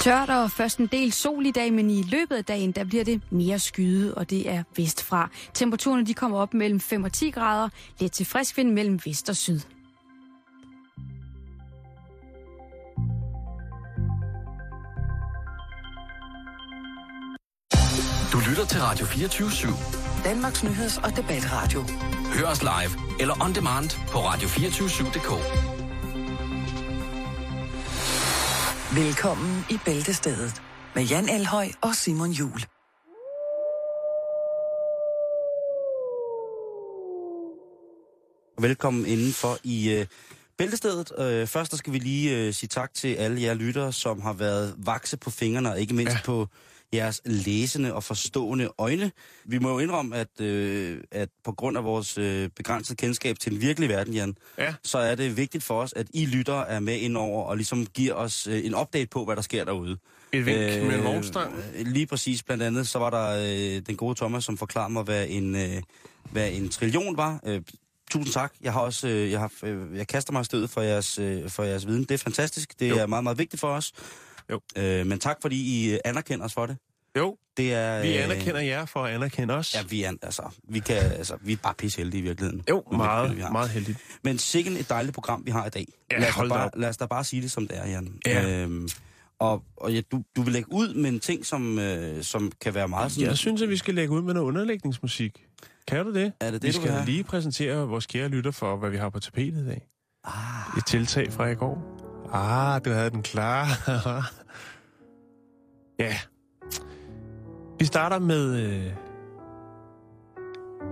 Tørt og først en del sol i dag, men i løbet af dagen, der bliver det mere skyde, og det er vestfra. Temperaturerne de kommer op mellem 5 og 10 grader, lidt til frisk vind mellem vest og syd. Du lytter til Radio 24-7. Danmarks Nyheds- og Debatradio. Hør os live eller on demand på radio247.dk. Velkommen i Bæltestedet med Jan Elhøj og Simon Jul. Velkommen indenfor i øh, Bæltestedet. Øh, først der skal vi lige øh, sige tak til alle jer lyttere, som har været vakse på fingrene, og ikke mindst ja. på jeres læsende og forstående øjne. Vi må jo indrømme, at, øh, at på grund af vores øh, begrænsede kendskab til den virkelige verden, Jan, Ja. så er det vigtigt for os, at I lyttere er med indover og ligesom giver os øh, en update på, hvad der sker derude. Et vink øh, med en vognstang. Lige præcis. Blandt andet, så var der øh, den gode Thomas, som forklarede mig, hvad en, øh, hvad en trillion var. Øh, tusind tak. Jeg har også, øh, jeg, har, øh, jeg kaster mig stødet for jeres, øh, for jeres viden. Det er fantastisk. Det Jo. er meget, meget vigtigt for os. Jo. Øh, men tak, fordi I øh, anerkender os for det. Jo, Det er, vi øh, anerkender jer for at anerkende os. Ja, vi er, altså, vi kan, altså, vi er bare pisseheldige i virkeligheden. Jo, meget, vi har. meget heldigt. Men sikkert et dejligt program, vi har i dag. Ja, lad, os da bare, op. lad os da bare sige det, som det er, Jan. Ja. Øhm, og og ja, du, du vil lægge ud med en ting, som, øh, som kan være meget sådan... Jeg synes, at vi skal lægge ud med noget underlægningsmusik. Kan du det? Er det det, vi du skal lige præsentere vores kære lytter for, hvad vi har på tapetet i dag. Ah, Et tiltag fra i går. Ah, du havde den klar. ja. Vi starter med øh,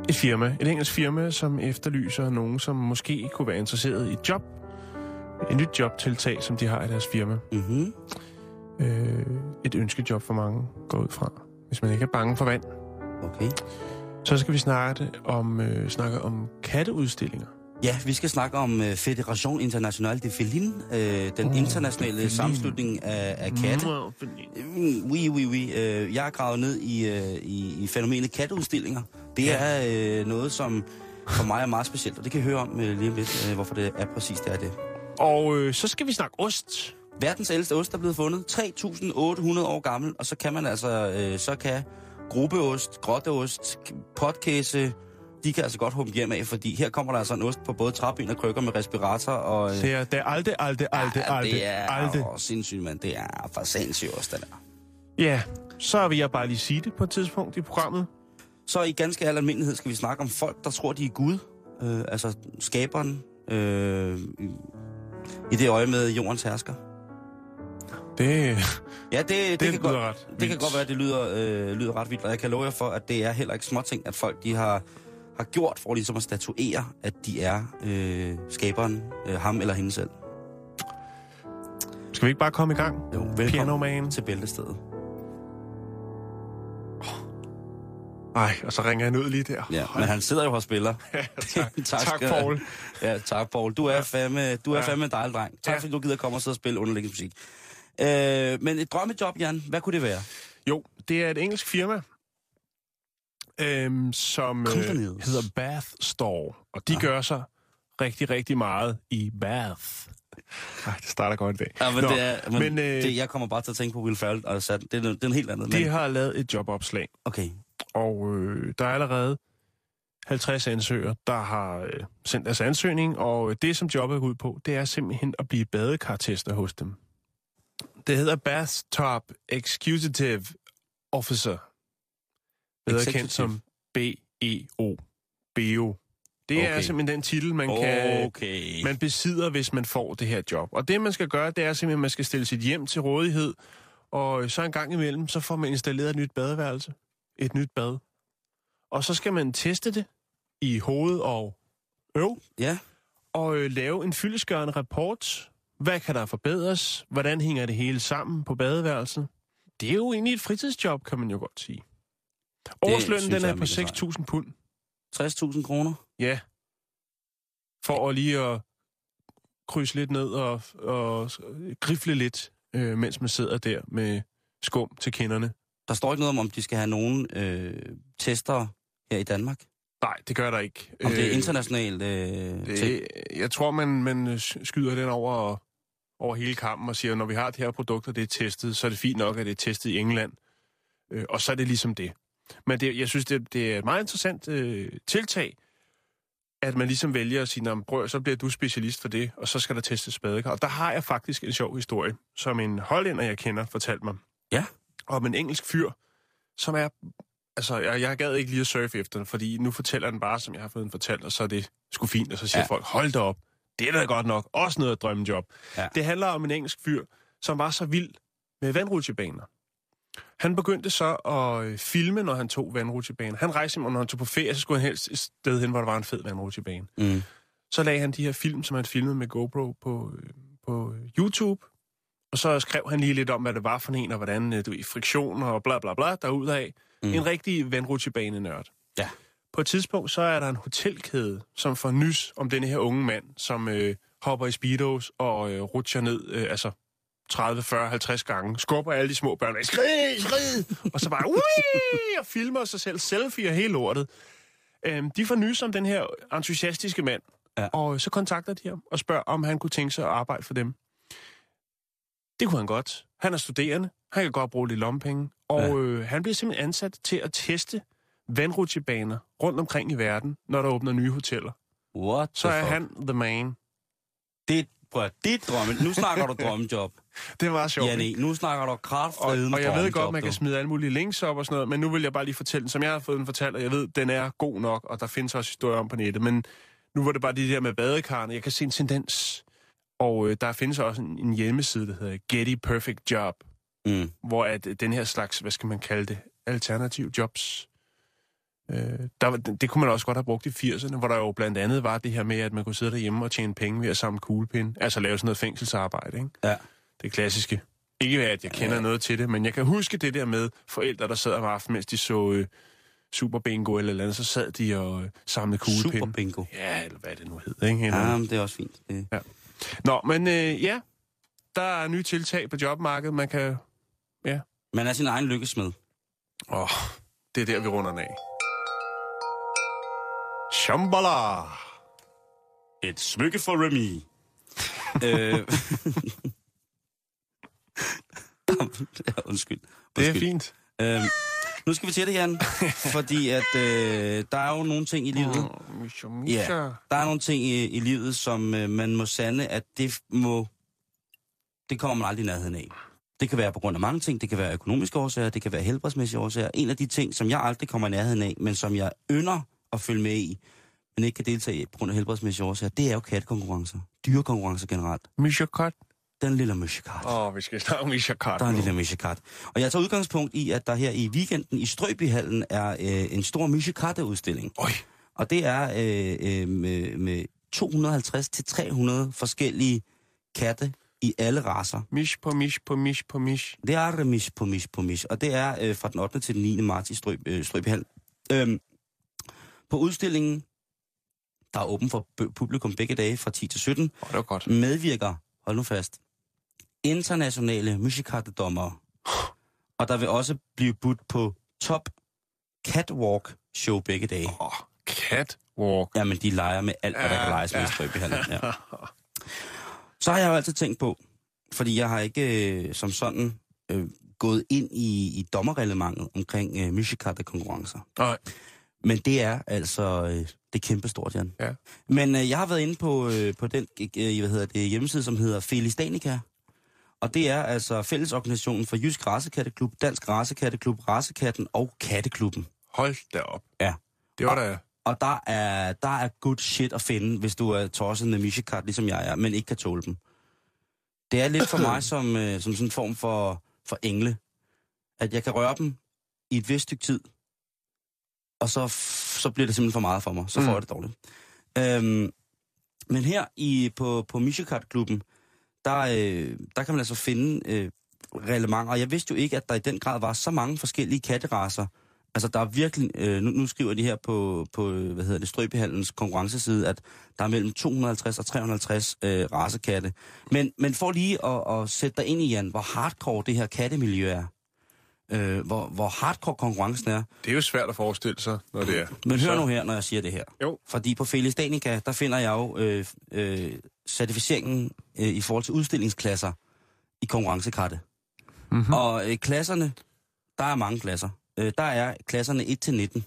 et firma. Et engelsk firma, som efterlyser nogen, som måske kunne være interesseret i et job. Et nyt jobtiltag, som de har i deres firma. mm-hmm. Øh, et ønskejob for mange går ud fra. Hvis man ikke er bange for vand. Okay. Så skal vi snakke om, øh, snakke om katteudstillinger. Ja, vi skal snakke om uh, Federation Internationale de Feline, øh, den Åh, internationale feline. sammenslutning af, af katte. Mm, Oui, oui, oui. Øh, jeg er gravet ned i, øh, i, i fænomenet katteudstillinger. Det Ja. er øh, noget, som for mig er meget specielt, og det kan I høre om øh, lige om lidt, øh, hvorfor det er præcis det er det. Og øh, så skal vi snakke ost. Verdens ældste ost er blevet fundet, 3.800 år gammel, og så kan man altså, øh, så kan gruppeost, grotteost, potkæse, de kan altså godt humpe hjem af, fordi her kommer der altså en ost på både træben og krykker med respirator, og... Øh, Det er, det er aldrig, aldrig, aldrig, ja, aldrig, det er aldrig. åh, sindssygt, mand. Det er for sindssygt ost, den er. Ja, så vil jeg bare lige sige det på et tidspunkt i programmet. Så i ganske al almindelighed skal vi snakke om folk, der tror, de er Gud. Øh, altså skaberen. Øh, i- det øje med jordens hersker. Det, Ja, det, det, det kan, godt, det kan godt være, at det lyder, øh, lyder ret vildt. Og jeg kan love jer for, at det er heller ikke småting, at folk de har, har gjort for ligesom at statuere, at de er øh, skaberen, øh, ham eller hende selv. Skal vi ikke bare komme i gang? Jo, velkommen Piano Man. til bæltestedet. Nej, og så ringer han ud lige der. Ja, men han sidder jo og spiller. Ja, tak, tak, skal- Paul. Ja, tak, Paul. Du er ja. fandme, du er Ja. ja. fandme en dejlig dreng. Tak, Ja. fordi du gider komme og sidde og spille underlægningsmusik. Øh, men et drømmejob, Jan, hvad kunne det være? Jo, det er et engelsk firma, øhm, som øh, hedder Bath Store. Og de Ah. gør sig rigtig, rigtig meget i Bath. Ej, det starter godt i dag. Ja, men Nå, det er, men, men, øh, øh, det, jeg kommer bare til at tænke på Will Ferrell, og så, det, er, noget- det er en helt andet. De Men, har lavet et jobopslag, okay, og øh, der er allerede 50 ansøgere, der har øh, sendt deres ansøgning, og det, som jobbet går ud på, det er simpelthen at blive badekartester hos dem. Det hedder Bathtub Executive Officer, bedre Executive. kendt som BEO. BEO. Det er Okay. simpelthen den titel, man kan okay. man besidder, hvis man får det her job. Og det, man skal gøre, det er simpelthen, at man skal stille sit hjem til rådighed, og så en gang imellem, så får man installeret et nyt badeværelse. Et nyt bad. Og så skal man teste det i hoved og øv, Ja, og øh, lave en fyldesgørende rapport. Hvad kan der forbedres? Hvordan hænger det hele sammen på badeværelset? Det er jo egentlig et fritidsjob, kan man jo godt sige. Årslønnen, den er på mega 6.000 pund. 60.000 kroner. Ja. For at lige at krydse lidt ned og, og grifle lidt, øh, mens man sidder der med skum til kinderne. Der står ikke noget om, om de skal have nogen øh, tester her i Danmark. Nej, det gør der ikke. Om det er internationalt øh, det, Jeg tror, man, man skyder den over over hele kampen og siger, når vi har det her produkt, og det er testet, så er det fint nok, at det er testet i England. Øh, og så er det ligesom det. Men det, jeg synes, det, det er et meget interessant øh, tiltag, at man ligesom vælger at sige, prøv, så bliver du specialist for det, og så skal der testes badekar. Og der har jeg faktisk en sjov historie, som en hollænder, jeg kender, fortalte mig. Ja. Om en engelsk fyr, som er... Altså, jeg, jeg gad ikke lige at surfe efter den, fordi nu fortæller den bare, som jeg har fået den fortalt, og så er det sgu fint, og så siger ja. folk, hold da op, det er da godt nok også noget at drømmejob. Ja. Det handler om en engelsk fyr, som var så vild med vandrutsjebaner. Han begyndte så at øh, filme, når han tog vandrutsjebaner. Han rejste når han tog på ferie, så skulle han helst et sted hen, hvor der var en fed vandrutsjebane. Mm. Så lagde han de her film, som han filmede med GoPro på, øh, på YouTube. Og så skrev han lige lidt om, hvad det var for en, og hvordan øh, du i friktioner og bla bla bla derudaf. Mm. En rigtig vandrutsjebane-nørd. Ja. På et tidspunkt, så er der en hotelkæde, som får nys om denne her unge mand, som øh, hopper i speedos og øh, rutscher ned, øh, altså 30, 40, 50 gange, skubber alle de små børn, skrid, skrid, og så bare, Wii! og filmer sig selv, selfie og hele lortet. Øhm, de får nys om den her entusiastiske mand, ja. og så kontakter de ham og spørger, om han kunne tænke sig at arbejde for dem. Det kunne han godt. Han er studerende, han kan godt bruge lidt lompenge, og ja. øh, han bliver simpelthen ansat til at teste vandrutsjebaner rundt omkring i verden, når der åbner nye hoteller. What så er fuck? han the man. Det, prøv, det er drømmen. Nu snakker du drømmejob. Det var sjovt. Janne, nu snakker du kraft og, og jeg ved godt, man kan smide alle mulige links op og sådan noget, men nu vil jeg bare lige fortælle den, som jeg har fået den fortalt, og jeg ved, den er god nok, og der findes også historier om på nettet, men nu var det bare de der med badekarne. Jeg kan se en tendens, og øh, der findes også en, en hjemmeside, der hedder Getty Perfect Job, mm. hvor at den her slags, hvad skal man kalde det, alternative jobs, Øh, der, det kunne man også godt have brugt i 80'erne, hvor der jo blandt andet var det her med, at man kunne sidde derhjemme og tjene penge ved at samle kuglepinde. Altså lave sådan noget fængselsarbejde, ikke? Ja. Det klassiske. Ikke at jeg kender ja. noget til det, men jeg kan huske det der med forældre, der sad om aftenen, mens de så øh, Super Bingo eller eller andet, så sad de og øh, samlede kuglepinde. Super Bingo? Ja, eller hvad det nu hedder, ikke? Ja, men det er også fint. Det... Ja. Nå, men øh, ja, der er nye tiltag på jobmarkedet. Man kan, ja. Man er sin egen lykkesmed. Åh, oh, det er der, vi runder den af. Shambhala. Et smykke for Remy. øh... ja, undskyld. Det er fint. Øh, nu skal vi til det, Jan. fordi at øh, der er jo nogle ting i livet. Oh, Misha, Misha. Ja, der er nogle ting i, i livet, som øh, man må sande, at det må... Det kommer man aldrig i nærheden af. Det kan være på grund af mange ting. Det kan være økonomiske årsager, det kan være helbredsmæssige årsager. En af de ting, som jeg aldrig kommer i nærheden af, men som jeg ynder at følge med i, men ikke kan deltage i på grund af helbredsmæssige årsager, det er jo kattekonkurrencer. Dyrekonkurrencer generelt. Mishakat. Den lille Mishakat. Åh, oh, vi skal snakke om Mishakat. Der er en lille Mishakat. Og jeg tager udgangspunkt i, at der her i weekenden i Strøbyhallen er øh, en stor Mishakat-udstilling. Oj. Og det er øh, øh, med, med 250-300 forskellige katte i alle raser. Mish på mish på mish på mish. Det er mish på mish på mish. Og det er øh, fra den 8. til den 9. marts i Strøb, øh, Strøbyhallen. Øhm, på udstillingen, der er åben for publikum begge dage fra 10 til 17, oh, det var godt. medvirker, hold nu fast, internationale musikkartedommere. Og der vil også blive budt på top catwalk show begge dage. Oh, catwalk? Jamen, de leger med alt, hvad der kan leges med Strøbyhallen. Ja. Så har jeg jo altid tænkt på, fordi jeg har ikke øh, som sådan øh, gået ind i, i dommerreglementet omkring øh, musikkartekonkurrencer. Nej. Men det er altså øh, det er kæmpestort, Jan. Ja. Men øh, jeg har været inde på, øh, på den øh, hvad hedder det, hjemmeside, som hedder Felis Danica. Og det er altså fællesorganisationen for Jysk Racekatteklub, Dansk Racekatteklub, Racekatten og Katteklubben. Hold da op. Ja. Det var og, da... Og der er, der er good shit at finde, hvis du er tosset med Mishikat, ligesom jeg er, men ikke kan tåle dem. Det er lidt for mig som, øh, som sådan en form for, for engle. At jeg kan røre dem i et vist stykke tid, og så, så bliver det simpelthen for meget for mig. Så får mm. jeg det dårligt. Øhm, men her i, på, på Mishikat-klubben, der, øh, der kan man altså finde øh, reglementer. Og jeg vidste jo ikke, at der i den grad var så mange forskellige katteraser. Altså, der er virkelig... Øh, nu, nu skriver de her på, på hvad hedder det, Strøbehandlens konkurrenceside, at der er mellem 250 og 350 øh, rasekatte. Men, men for lige at, at sætte dig ind i, Jan, hvor hardcore det her kattemiljø er. øh, hvor, hvor hardcore konkurrencen er. Det er jo svært at forestille sig, når det er. Men hør nu her, når jeg siger det her. Jo. Fordi på Fælles Danica, der finder jeg jo øh, øh, certificeringen øh, i forhold til udstillingsklasser i konkurrencekartet. Mm-hmm. Og øh, klasserne, der er mange klasser. Øh, der er klasserne 1-19.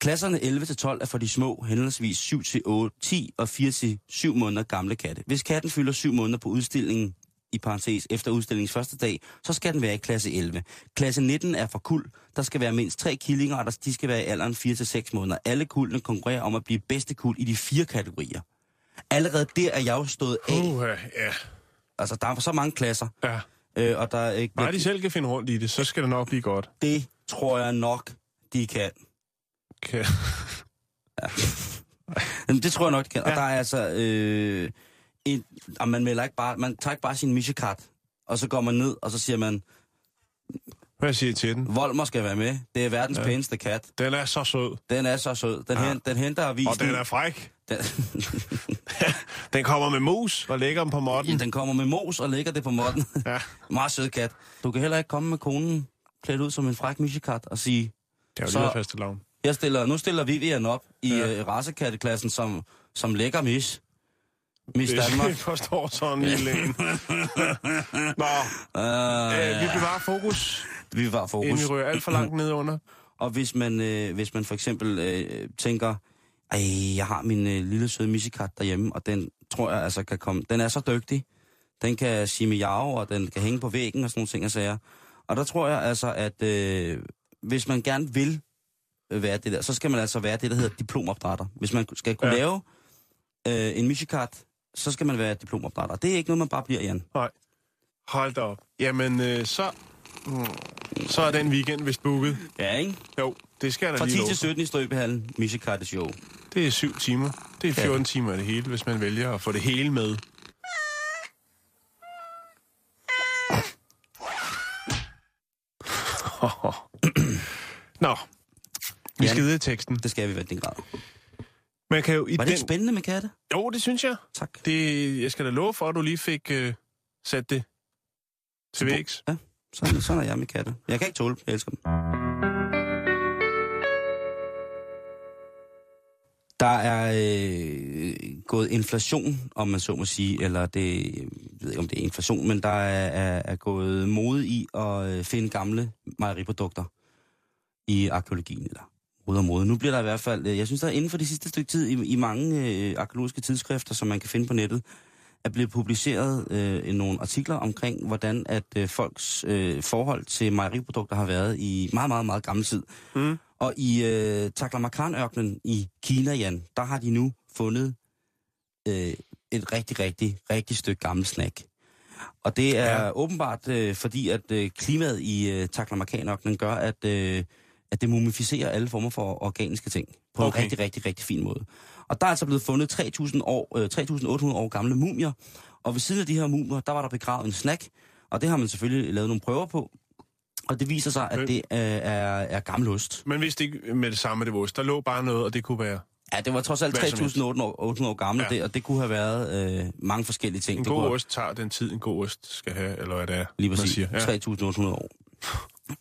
Klasserne 11-12 er for de små, henholdsvis 7-8, 10 og 4-7 måneder gamle katte. Hvis katten fylder 7 måneder på udstillingen, i parentes, efter udstillingens første dag, så skal den være i klasse 11. Klasse 19 er for kuld. Der skal være mindst tre killinger, og de skal være i alderen 4-6 måneder. Alle kuldene konkurrerer om at blive bedste kuld i de fire kategorier. Allerede der er jeg jo stået af. Uh, ja, Altså, der er så mange klasser. ja. Øh, og der er ikke... Bare de selv kan finde rundt i det, så skal det nok blive godt. Det tror jeg nok, de kan. Kan... Jamen, det tror jeg nok, de kan. Ja. Og Ja. der er altså... Øh, en, og man melder ikke bare... Man tager ikke bare sin michekart, og så går man ned, og så siger man, Hvad siger I til den? Volmer skal være med. Det er verdens ja. Pæneste kat. Den er så sød, Den er så sød. Den, ja. Hen, den henter avisen. og den er fræk. Den, Den kommer med mus og lægger dem på måtten. den kommer med mos og lægger det på måtten. Ja, Meget sød kat. Du kan heller ikke komme med konen klædt ud som en fræk michekat og sige, det er jo lige faste lavn. jeg stiller, nu stiller Vivian op i Ja. øh, racekatteklassen som, som lækker mis. Miss Hvis Danmark. I forstår sådan en lille. Nå, Uh, øh, vi bevarer fokus, vi var fokus. inden vi rører alt for langt ned under. Og hvis man, øh, hvis man for eksempel øh, tænker, ej, jeg har min øh, lille søde missekat derhjemme, og den tror jeg altså kan komme, den er så dygtig. Den kan sige miau, og den kan hænge på væggen og sådan nogle ting og sager. Og der tror jeg altså, at øh, hvis man gerne vil øh, være det der, så skal man altså være det, der hedder diplomopdrætter. Hvis man skal kunne. Ja. lave øh, en missekat, så skal man være diplomopdrætter. Det er ikke noget, man bare bliver, Jan. Nej. Hold da op. Jamen, øh, så, mm, så er den weekend vist booket. Ja, ikke? Jo, det skal da Fra lige 10 love. til 17 i Strøbehallen, missekat show. Det er syv timer. Det er 14 timer af det hele, hvis man vælger at få det hele med. Nå, vi skal videre i teksten. Det skal vi i den grad. Man kan jo i Var det den... spændende med katte? Jo, det synes jeg. Tak. Det, jeg skal da love for, at du lige fik øh, sat det til vægs. Ja, sådan, sådan er jeg med katte. Jeg kan ikke tåle dem. Jeg elsker dem. Der er øh, gået inflation, om man så må sige, eller det, jeg ved ikke, om det er inflation, men der er, er, er gået mode i at øh, finde gamle mejeriprodukter i arkeologien, eller mode og mode. Nu bliver der i hvert fald, øh, jeg synes, der er inden for det sidste stykke tid, i, i mange øh, arkeologiske tidsskrifter, som man kan finde på nettet, er blevet publiceret øh, nogle artikler omkring, hvordan at øh, folks øh, forhold til mejeriprodukter har været i meget, meget, meget gammel tid. Mm. Og i øh, Taklamakan-ørkenen i Kina, Jan, der har de nu fundet øh, et rigtig, rigtig, rigtig stykke gammel snack. Og det er ja. Åbenbart øh, fordi, at øh, klimaet i øh, Taklamakan-ørkenen gør, at, øh, at det mumificerer alle former for organiske ting på. Okay. en rigtig, rigtig, rigtig fin måde. Og der er altså blevet fundet 3.000 år, øh, 3.800 år gamle mumier, og ved siden af de her mumier, der var der begravet en snack, og det har man selvfølgelig lavet nogle prøver på, og det viser sig, at Men- det øh, er, er gammel ost. Men hvis det ikke med det samme, det var ost. Der lå bare noget, og det kunne være Ja, det var trods alt Hvad som helst. 3.800 år, 800 år gammel, ja. Det, og det kunne have været øh, mange forskellige ting. en det god kunne, ost tager den tid, en god ost skal have, eller hvad det er, Lige præcis. Ja. 3.800 år.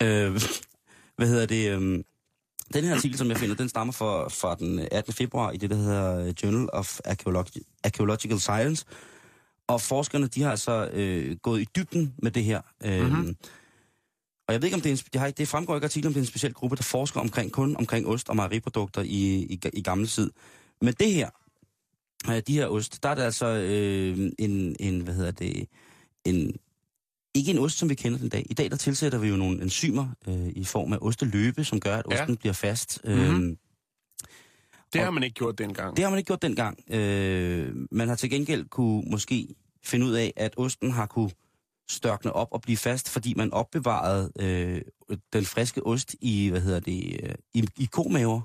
øh, hvad hedder det? Øh, den her artikel, som jeg finder, den stammer fra, fra den 18. februar i det, der hedder Journal of Archaeologi- Archaeological Science. Og forskerne, de har altså øh, gået i dybden med det her. Øh, Mhm. mm-hmm. Og jeg ved ikke, om det er en, det, har, det fremgår ikke artiklen, om det er en speciel gruppe, der forsker omkring kun omkring ost og mejeriprodukter i, i, i gamle tid. Men det her, øh, de her ost, der er det altså øh, en, en, hvad hedder det, en, ikke en ost, som vi kender den i dag. I dag, der tilsætter vi jo nogle enzymer øh, i form af osteløbe, som gør, at Ja. osten bliver fast. Øh, Det har man ikke gjort dengang. det har man ikke gjort dengang. Øh, man har til gengæld kunne måske finde ud af, at osten har kunne størkne op og blive fast, fordi man opbevarede øh, den friske ost i, hvad hedder det, øh, i, i komaver,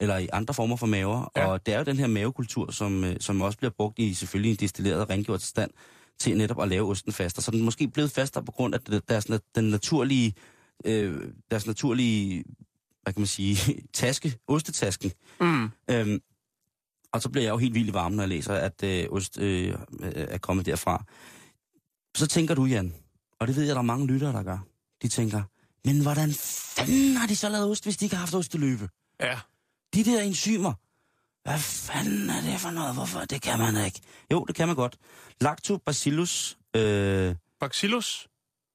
eller i andre former for maver. Ja. Ja. Og det er jo den her mavekultur, som, øh, som også bliver brugt i selvfølgelig en destilleret og rengjort stand, til netop at lave osten fastere. Så den er måske blevet fastere på grund af deres, den naturlige, øh, deres naturlige, hvad kan man sige, taske, ostetasken. Mm. Øhm, og så bliver jeg jo helt vild i varmen, når jeg læser, at øh, ost øh, er kommet derfra. Så tænker du, Jan, og det ved jeg, der er mange lyttere, der gør. de tænker, men hvordan fanden har de så lavet ost, hvis de ikke har haft osteløbe? Ja. De der enzymer, hvad fanden er det for noget? Hvorfor? Det kan man ikke. Jo, det kan man godt. Lactobacillus øh, Bacillus?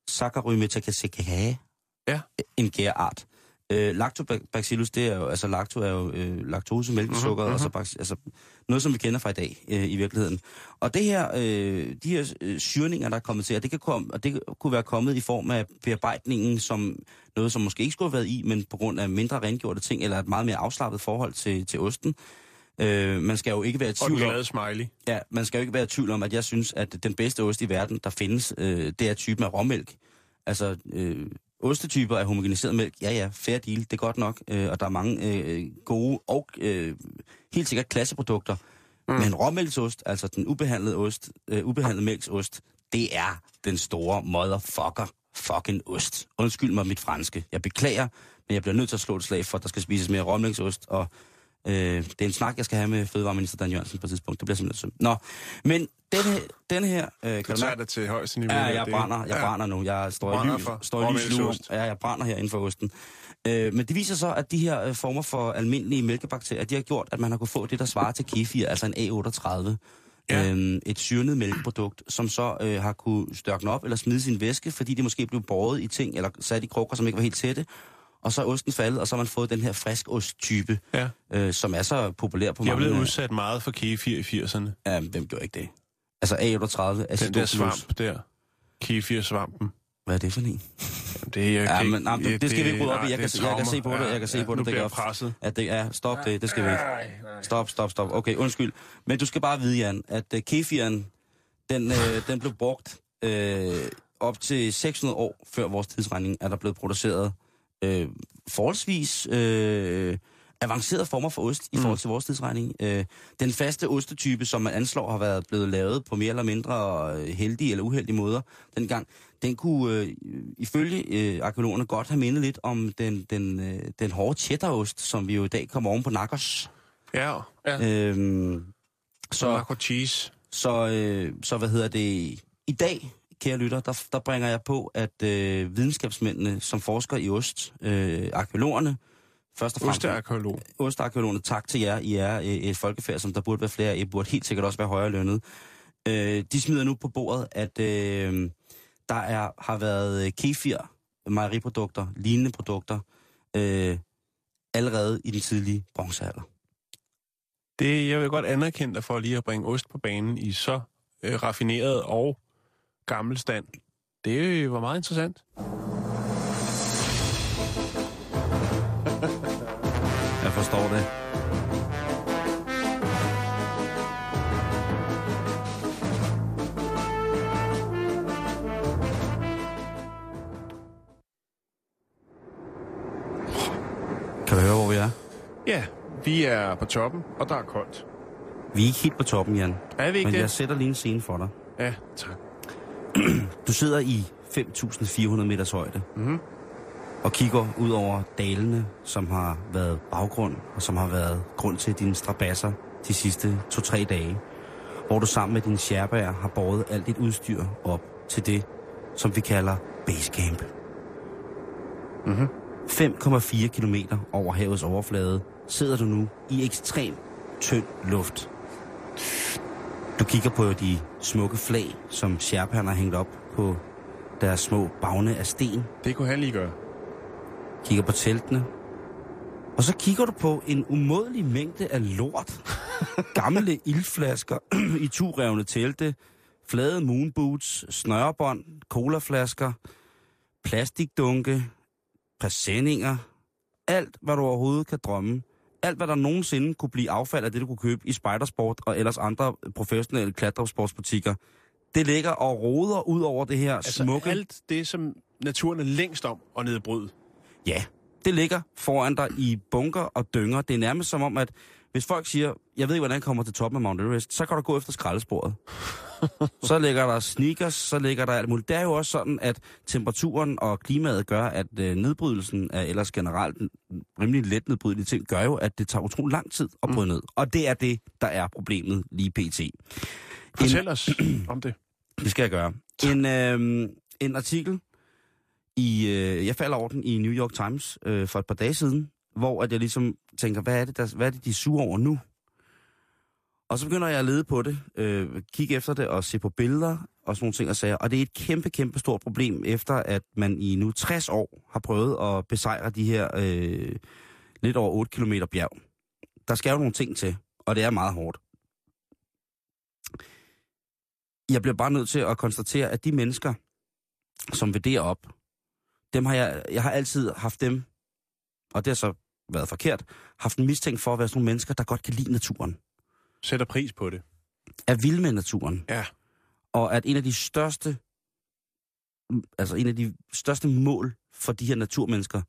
Saccharomyces Ja. En gærart. Øh, lactobacillus, det er jo, altså lacto er jo øh, laktose, mælkesukker, mm-hmm. altså, bac- altså noget, som vi kender fra i dag øh, i virkeligheden. Og det her, øh, de her øh, syrninger, der er kommet til, og det, kan komme, og det kunne være kommet i form af bearbejdningen som noget, som måske ikke skulle have været i, men på grund af mindre rengjorte ting, eller et meget mere afslappet forhold til, til osten. Øh, man skal jo ikke være i tvivl om... smiley. Ja, man skal jo ikke være i tvivl om, at jeg synes, at den bedste ost i verden, der findes, øh, det er typen af råmælk. Altså, øh, ostetyper af homogeniseret mælk, ja ja, fair deal, det er godt nok, øh, og der er mange øh, gode og øh, helt sikkert klasseprodukter. Mm. Men råmælksost, altså den ubehandlede ost, øh, ubehandlede mælksost, det er den store motherfucker fucking ost. Undskyld mig mit franske. Jeg beklager, men jeg bliver nødt til at slå et slag for, at der skal spises mere råmælksost, og Øh, det er en snak, jeg skal have med Fødevareminister Dan Jørgensen på et tidspunkt. Det bliver simpelthen synd. Nå, men denne, denne her... Øh, kan Du tager det til højeste niveau. Ja, jeg brænder, jeg ja. brænder nu. Jeg står i lys, for står i lys nu. Ja, jeg brænder her inden for osten. Øh, men det viser så, at de her øh, former for almindelige mælkebakterier, de har gjort, at man har kunnet få det, der svarer til kefir, altså en A38. Ja. Øhm, et syrnet mælkeprodukt, som så øh, har kunne størkne op eller smide sin væske, fordi det måske blev båret i ting, eller sat i krukker, som ikke var helt tætte. Og så er osten faldet, og så har man fået den her frisk ost-type, Ja. øh, som er så populær på Jeg mange... blevet udsat meget for kefir i 80'erne. Ja, hvem gjorde ikke det? Altså A38, Den der svamp der. Kefir-svampen. Hvad er det for en? Det, er jeg Ja, men, nej, det, det skal vi ikke rydde op i. Jeg kan, det jeg kan se på det. Jeg kan se Ja, på det. Nu det bliver kan jeg presset. At det er, stop det, det skal vi ikke. Stop, stop, stop. Okay, undskyld. Men du skal bare vide, Jan, at uh, kefiren, den, øh, den blev brugt øh, op til 600 år før vores tidsregning, er der blevet produceret øh, forholdsvis øh, avancerede former for ost i forhold til vores tidsregning. Øh, den faste ostetype, som man anslår har været blevet lavet på mere eller mindre øh, heldige eller uheldige måder dengang, den kunne øh, ifølge øh, arkeologerne godt have mindet lidt om den, den, øh, den hårde cheddarost, som vi jo i dag kommer oven på nakkers. Ja, ja. Øhm, Så Marco Cheese. så, øh, så hvad hedder det? I dag, kære lytter, der, der bringer jeg på, at øh, videnskabsmændene, som forsker i ost, øh, arkeologerne, først og fremmest Ostearkeolog. ostarkeologerne, tak til jer. I er øh, et folkefærd, som der burde være flere. I burde helt sikkert også være højere lønnet. Øh, de smider nu på bordet, at øh, der er, har været øh, kefir, mejeriprodukter, lignende produkter, øh, allerede i den tidlige bronzealder. Det, jeg vil godt anerkende dig for lige at bringe ost på banen i så øh, raffineret og gammel stand. Det var meget interessant. Jeg forstår det. Kan du høre, hvor vi er? Ja, vi er på toppen, og der er koldt. Vi er ikke helt på toppen, Jan. Er vi ikke Men jeg det? sætter lige en scene for dig. Ja, tak. Du sidder i 5.400 meters højde Mhm. og kigger ud over dalene, som har været baggrund, og som har været grund til dine strabasser de sidste 2-3 dage. Hvor du sammen med dine sherpaer har båret alt dit udstyr op til det, som vi kalder basecamp. Mhm. 5,4 kilometer over havets overflade sidder du nu i ekstrem tynd luft. Du kigger på de smukke flag, som sherpaerne har hængt op på deres små bagne af sten. Det kunne han lige gøre. Kigger på teltene. Og så kigger du på en umådelig mængde af lort. Gamle ildflasker i turevne telte, flade moonboots, snørebånd, colaflasker, plastikdunke, præsendinger. Alt, hvad du overhovedet kan drømme. Alt, hvad der nogensinde kunne blive affald af det, du kunne købe i Spidersport og ellers andre professionelle klatresportsbutikker. Det ligger og roder ud over det her Altså smukke... alt det, som naturen er længst om at nedbryde. Ja, det ligger foran dig i bunker og dynger. Det er nærmest som om, at hvis folk siger, jeg ved ikke, hvordan jeg kommer til toppen af Mount Everest, så kan du gå efter skraldesporet. så ligger der sneakers, så ligger der alt muligt. Det er jo også sådan, at temperaturen og klimaet gør, at øh, nedbrydelsen af ellers generelt en rimelig let nedbrydelige ting, gør jo, at det tager utrolig lang tid at bryde ned. Og det er det, der er problemet lige pt. Fortæl os om det. Det skal jeg gøre. En, øh, en artikel i, øh, jeg falder over den i New York Times øh, for et par dage siden, hvor at jeg ligesom tænker, hvad er det, der, hvad er det de er sure over nu? Og så begynder jeg at lede på det, øh, kigge efter det og se på billeder og sådan nogle ting og sager. Og det er et kæmpe, kæmpe stort problem, efter at man i nu 60 år har prøvet at besejre de her øh, lidt over 8 km bjerg. Der skal jo nogle ting til, og det er meget hårdt. Jeg bliver bare nødt til at konstatere, at de mennesker, som vil derop, dem har jeg, jeg har altid haft dem, og det har så været forkert, haft en mistænkt for at være sådan nogle mennesker, der godt kan lide naturen. Sætter pris på det. Er vilde med naturen. Ja. Og at en af de største, altså en af de største mål for de her naturmennesker,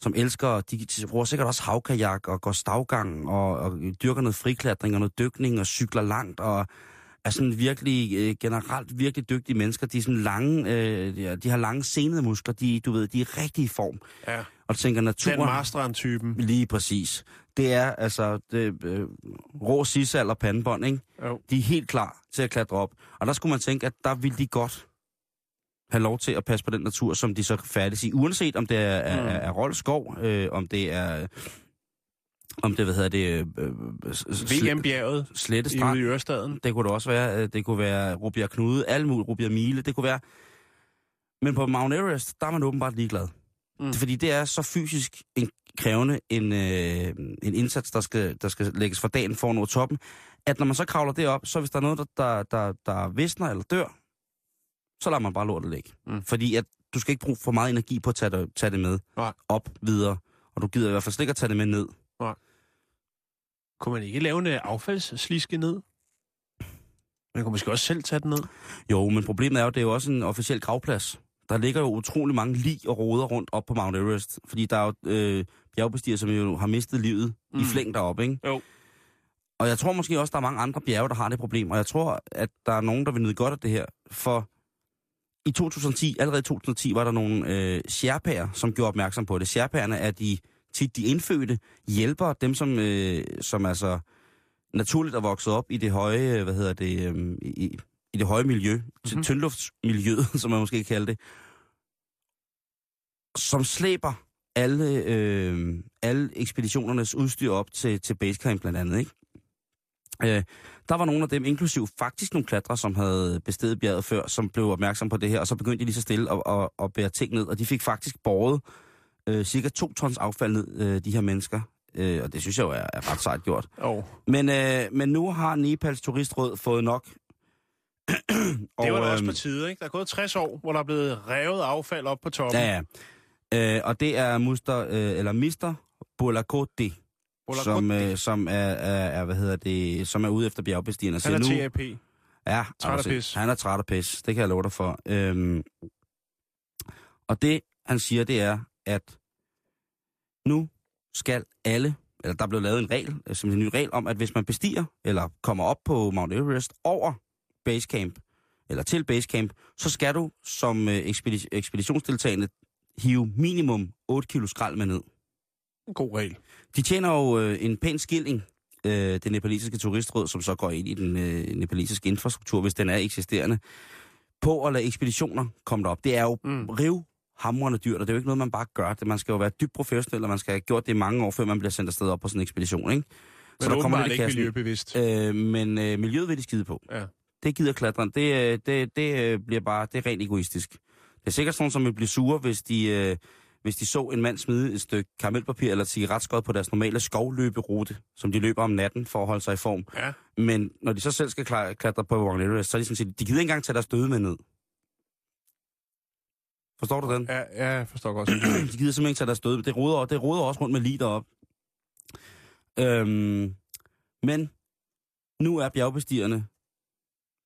som elsker, de, bruger sikkert også havkajak og går stavgang og, og dyrker noget friklatring og noget dykning og cykler langt og er sådan virkelig øh, generelt virkelig dygtige mennesker. De er sådan lange, øh, de, har- de har lange senede muskler, de, du ved, de er rigtig i form. Ja. Og tænker, Den naturen... Marstrand-typen. Lige præcis. Det er altså det, øh, rå sisal og pandebånd, ikke? Jo. De er helt klar til at klatre op. Og der skulle man tænke, at der ville de godt have lov til at passe på den natur, som de så færdes i. Uanset om det er, er, Mm. er, er Rold Skov, øh, om det er... Om det, hvad hedder det... Øh, øh, VM-bjerget Slette ude Strand. i Ørestaden. Det kunne det også være. øh, Det kunne være Rubjerg Knude, mulige Rubjerg Mile. Det kunne være... Men på Mount Everest, der er man åbenbart ligeglad. Mm. Fordi det er så fysisk en krævende en, øh, en indsats, der skal, der skal lægges for dagen for at nå toppen, at når man så kravler det op, så hvis der er noget, der, der, der, der visner eller dør, så lader man bare lortet ligge. Mm. Fordi at du skal ikke bruge for meget energi på at tage det, tage det med Nej. op videre. Og du gider i hvert fald slet ikke at tage det med ned. Kunne man ikke lave en øh, affaldssliske ned? Man kunne måske også selv tage den ned. Jo, men problemet er jo, det er jo også en officiel gravplads. Der ligger jo utrolig mange lig og roder rundt op på Mount Everest. Fordi der er jo øh, bjergbestiger, som jo har mistet livet mm. i flæng deroppe, ikke? Jo. Og jeg tror måske også, der er mange andre bjerge, der har det problem. Og jeg tror, at der er nogen, der vil nyde godt af det her. For i 2010, allerede i 2010, var der nogle øh, sherpaer, som gjorde opmærksom på det. Sherpaerne er de tit de indfødte hjælper dem, som, øh, som altså naturligt er vokset op i det høje, hvad hedder det, øh, i, i det høje miljø, mm-hmm. tyndluftsmiljøet, som man måske kan kalde det, som slæber alle, øh, alle ekspeditionernes udstyr op til, til Basecamp blandt andet, ikke? Øh, der var nogle af dem, inklusiv faktisk nogle klatre, som havde bestedet bjerget før, som blev opmærksom på det her, og så begyndte de lige så stille at, at, at bære ting ned, og de fik faktisk båret øh, cirka to tons affald ned, øh, de her mennesker. Øh, og det synes jeg jo er, er ret sejt gjort. Og Men, øh, men nu har Nepals turistråd fået nok. det var da også øhm, på tide, ikke? Der er gået 60 år, hvor der er blevet revet affald op på toppen. Ja, ja. Øh, og det er Muster, øh, eller Mister Bolakote. som, øh, som er, er, er, hvad hedder det, som er ude efter bjergbestigerne. Han er nu, TAP. Ja, altså. Han er træt af pis, det kan jeg love dig for. Øhm, og det, han siger, det er, at nu skal alle, eller der er blevet lavet en regel, øh, som en ny regel, om, at hvis man bestiger, eller kommer op på Mount Everest over Basecamp, eller til Basecamp, så skal du som øh, ekspedi- ekspeditionsdeltagende hive minimum 8 kilo skrald med ned. God regel. De tjener jo øh, en pæn skilling, øh, det nepalesiske turistråd, som så går ind i den øh, nepalesiske infrastruktur, hvis den er eksisterende, på at lade ekspeditioner komme derop. Det er jo Mm. mm. rivhamrende dyrt, og det er jo ikke noget, man bare gør. Det, man skal jo være dybt professionel, og man skal have gjort det i mange år, før man bliver sendt afsted op på sådan en ekspedition, ikke? Men der kommer lidt ikke miljøbevidst. Øh, men øh, miljøet vil de skide på. Ja. Det gider klatreren. Det, øh, det, det øh, bliver bare, det er rent egoistisk. Det er sikkert sådan, som vil blive sure, hvis de, øh, hvis de så en mand smide et stykke karamelpapir eller et cigaretskod på deres normale skovløberute, som de løber om natten for at holde sig i form. Ja. Men når de så selv skal kla- klatre på Mount Everest, så er de sådan set, de gider ikke engang tage deres døde med ned. Forstår du den? Ja, ja, jeg forstår godt. De gider simpelthen ikke tage deres døde. Det roder, det roder også rundt med lige derop. Øhm, men nu er bjergbestigerne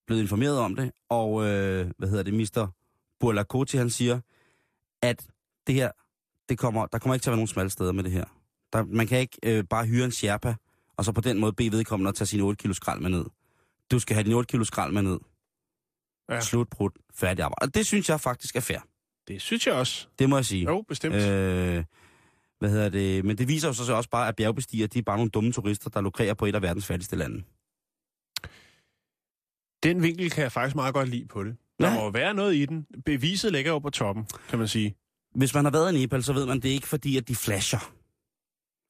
blevet informeret om det, og øh, hvad hedder det, Mr. Burlakoti, han siger, at det her, det kommer, der kommer ikke til at være nogen smalle steder med det her. Der, man kan ikke øh, bare hyre en sherpa, og så på den måde bede vedkommende at tage sine 8 kilo skrald med ned. Du skal have din 8 kilo skrald med ned. Ja. Slut, brud, færdig arbejde. Og det synes jeg faktisk er fair. Det synes jeg også. Det må jeg sige. Jo, bestemt. Øh, hvad hedder det? Men det viser jo så også bare, at bjergbestiger, de er bare nogle dumme turister, der lukrerer på et af verdens fattigste lande. Den vinkel kan jeg faktisk meget godt lide på det. Der Ja. må være noget i den. Beviset ligger jo på toppen, kan man sige. hvis man har været i Nepal, så ved man, det er ikke fordi, at de flasher.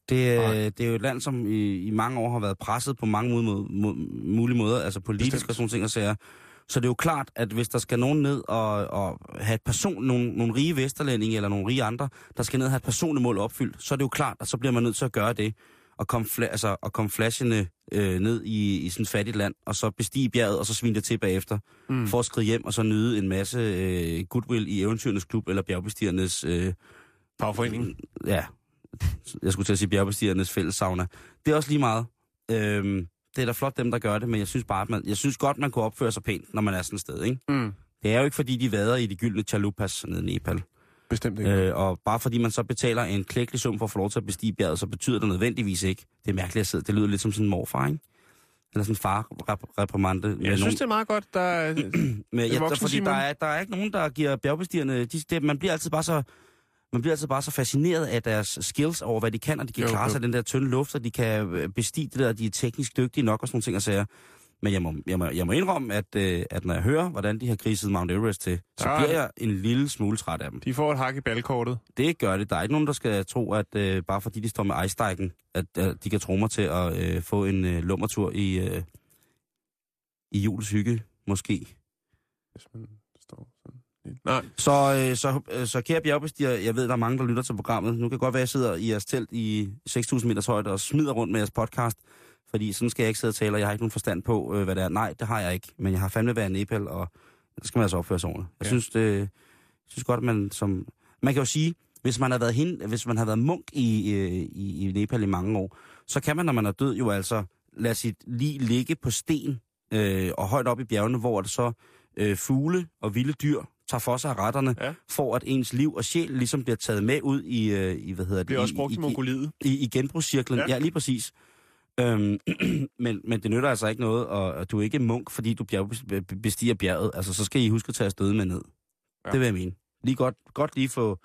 Det, Nej. er- det er jo et land, som i, i mange år har været presset på mange mod, mod, mod, mulige måder, altså politisk Bestemt. og sådan ting og sager. Så det er jo klart, at hvis der skal nogen ned og, og have et person, nogle, nogle rige vesterlændinge eller nogle rige andre, der skal ned og have et personligt mål opfyldt, så er det jo klart, at så bliver man nødt til at gøre det. Og komme, fla, altså, og komme flashende øh, ned i, i sådan et fattigt land, og så bestige bjerget, og så svine det til bagefter, mm. for at skride hjem, og så nyde en masse øh, goodwill i eventyrenes klub, eller bjergbestigernes... Øh, Fagforeningen. ja, jeg skulle til at sige bjergbestigernes fælles sauna. Det er også lige meget. Øhm, det er da flot dem, der gør det, men jeg synes bare, at man, jeg synes godt, man kunne opføre sig pænt, når man er sådan et sted, ikke? Mm. Det er jo ikke, fordi de vader i de gyldne chalupas nede i Nepal. Bestemt ikke. Øh, og bare fordi man så betaler en klækkelig sum for at få lov til at bestige bjerget, så betyder det nødvendigvis ikke. Det er mærkeligt at sidde. Det lyder lidt som sådan en morfar, ikke? Eller sådan en far-reprimande. jeg synes, det er meget godt. Der er, Men ja, der, fordi Simon. der er, der er ikke nogen, der giver bjergbestigerne... De, det, man bliver altid bare så... Man bliver altid bare så fascineret af deres skills over, hvad de kan, og de kan Jo, klare jo. sig den der tynde luft, og de kan øh, bestige det der, og de er teknisk dygtige nok og sådan nogle ting og sager. Men jeg må, jeg må, jeg må indrømme, at, øh, at når jeg hører, hvordan de har griset Mount Everest til, så er- bliver jeg en lille smule træt af dem. de får et hak i ballkortet. Det gør det. Der er ikke nogen, der skal tro, at øh, bare fordi de står med ejstejken, at øh, de kan tro mig til at øh, få en øh, lummertur i, øh, i julens hygge, måske. Hvis man står sådan. Nej, Så, øh, så, øh, så kære bjergbestiger, jeg ved, der er mange, der lytter til programmet. Nu kan godt være, at jeg sidder i jeres telt i 6.000 meters højde og smider rundt med jeres podcast. Fordi sådan skal jeg ikke sidde og tale, og jeg har ikke nogen forstand på, øh, hvad det er. Nej, det har jeg ikke. Men jeg har fandme været i Nepal, og det skal man altså opføre sig ordentligt. Jeg Ja. synes, det, jeg synes godt, at man som... Man kan jo sige, hvis man har været, hen, hvis man har været munk i, øh, i, i Nepal i mange år, så kan man, når man er død, jo altså lade sit lig ligge på sten øh, og højt op i bjergene, hvor det så øh, fugle og vilde dyr tager for sig retterne, Ja. for at ens liv og sjæl ligesom bliver taget med ud i, øh, i hvad hedder det? bliver også i, brugt i, i, i, i genbrugscirklen. Ja. ja, lige præcis. Øhm, men, men det nytter altså ikke noget, og, og du er ikke munk, fordi du bjerg, bestiger bjerget. Altså, så skal I huske at tage afsted med ned. Ja. Det vil jeg mene. Lige godt, godt lige få,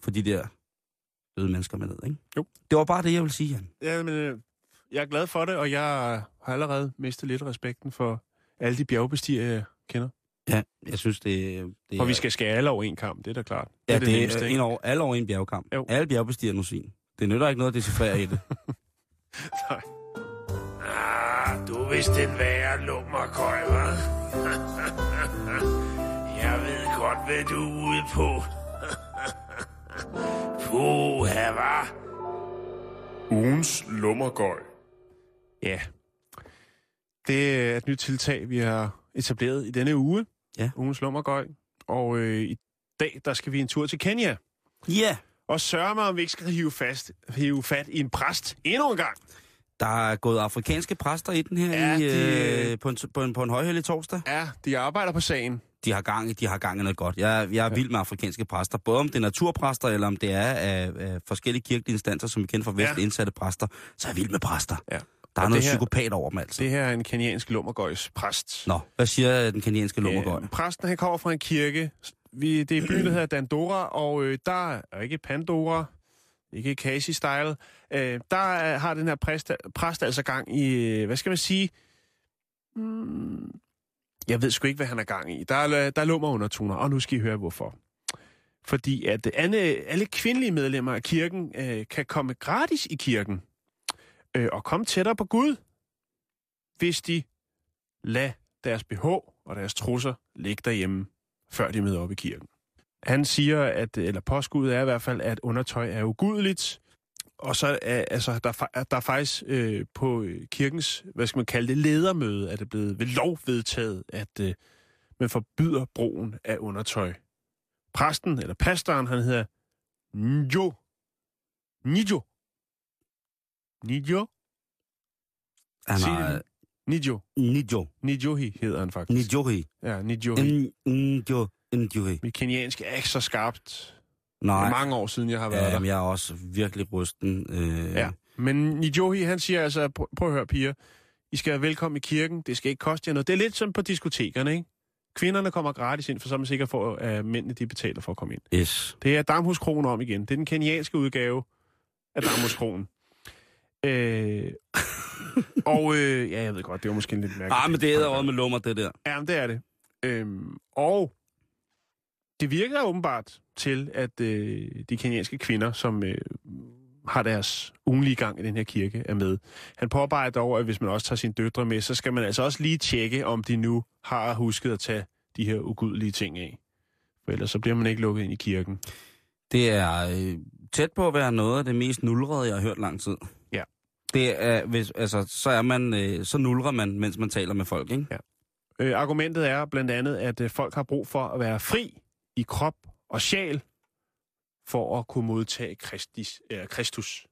få de der døde mennesker med ned, ikke? Jo. Det var bare det, jeg ville sige, Jan. Ja, men øh, jeg er glad for det, og jeg har allerede mistet lidt respekten for alle de bjergbestiger, jeg kender. Ja, jeg synes, det, det For er... vi skal skære alle over en kamp, det er da klart. Ja, det, det nemmeste, er ikke? en over, alle over en bjergkamp. Jo. Alle bjergbestiger nu svin. Det nytter ikke noget at decifrere i det. Nej. Ah, du er vist den værre lummerkøj, hva'? Jeg ved godt, hvad du er ude på. Puha, hva'? Ugens lummergøj. Ja. Det er et nyt tiltag, vi har etableret i denne uge. Ja. Ugens lummergøj. Og øh, i dag, der skal vi en tur til Kenya. Ja, Og sørge mig, om vi ikke skal hive, fast, hive fat i en præst endnu en gang. Der er gået afrikanske præster i den her Ja, i, det- øh, på, en, på, en, på en torsdag. Ja, de arbejder på sagen. de har gang, de har gang i noget godt. Jeg, jeg er vild med afrikanske præster. Både om det er naturpræster, eller om det er af, af forskellige kirkelige instanser, som vi kender fra vestligt Ja. indsatte præster, så er jeg vild med præster. Ja. Der er Og noget her- psykopat over dem, altså. Det her er en kenyansk lummergøjs præst. Nå, hvad siger den kenyanske lummergøj? Øh, præsten han kommer fra en kirke. Vi, det er en by, der hedder Dandora, og øh, der er ikke Pandora, ikke Kasi-style. Øh, der er, har den her præst, præst altså gang i, øh, hvad skal man sige? Hmm, jeg ved sgu ikke, hvad han er gang i. Der er, der er lummer undertoner, og nu skal I høre, hvorfor. Fordi at alle, alle kvindelige medlemmer af kirken øh, kan komme gratis i kirken øh, og komme tættere på Gud, hvis de lader deres BH og deres trusser ligge derhjemme, før de møder op i kirken. Han siger, at, eller påskuddet er i hvert fald, at undertøj er ugudeligt, og så er altså, der, er der er faktisk øh, på øh, kirkens, hvad skal man kalde det, ledermøde, er det blevet ved lov vedtaget, at øh, man forbyder brugen af undertøj. Præsten, eller pastoren, han hedder Njo. Nijo. Nijo? Han har. Nijo. Nijo. Nijohi hedder han faktisk. Nijohi. Ja, Nijohi. Nijo. Nijohi. Mit kenyanske er ikke så skarpt. Det Nej, er mange år siden, jeg har været ja, der. jamen, jeg er også virkelig rysten. Øh, Ja. Men Nijohi, han siger altså, prøv, prøv at høre, piger. I skal være velkommen i kirken. Det skal ikke koste jer noget. Det er lidt som på diskotekerne, ikke? Kvinderne kommer gratis ind, for så er man sikker for, at mændene de betaler for at komme ind. Yes. Det er Damhuskronen om igen. Det er den kenyanske udgave af Damhuskronen. øh, og øh, ja, jeg ved godt, det var måske en lidt mærkeligt. Ah, men det er også med lummer, det der. Ja, men det er det. Øhm, og det virker åbenbart til, at øh, de kenyanske kvinder, som øh, har deres ugenlige gang i den her kirke, er med. Han påpeger dog, at hvis man også tager sine døtre med, så skal man altså også lige tjekke, om de nu har husket at tage de her ugudelige ting af. For ellers så bliver man ikke lukket ind i kirken. Det er øh, tæt på at være noget af det mest nulrede, jeg har hørt lang tid. Ja. Det er, hvis, altså, så er man, øh, så nulrer man, mens man taler med folk, ikke? Ja. Øh, argumentet er blandt andet, at øh, folk har brug for at være fri i krop og sjæl, for at kunne modtage Christis, øh, Kristus.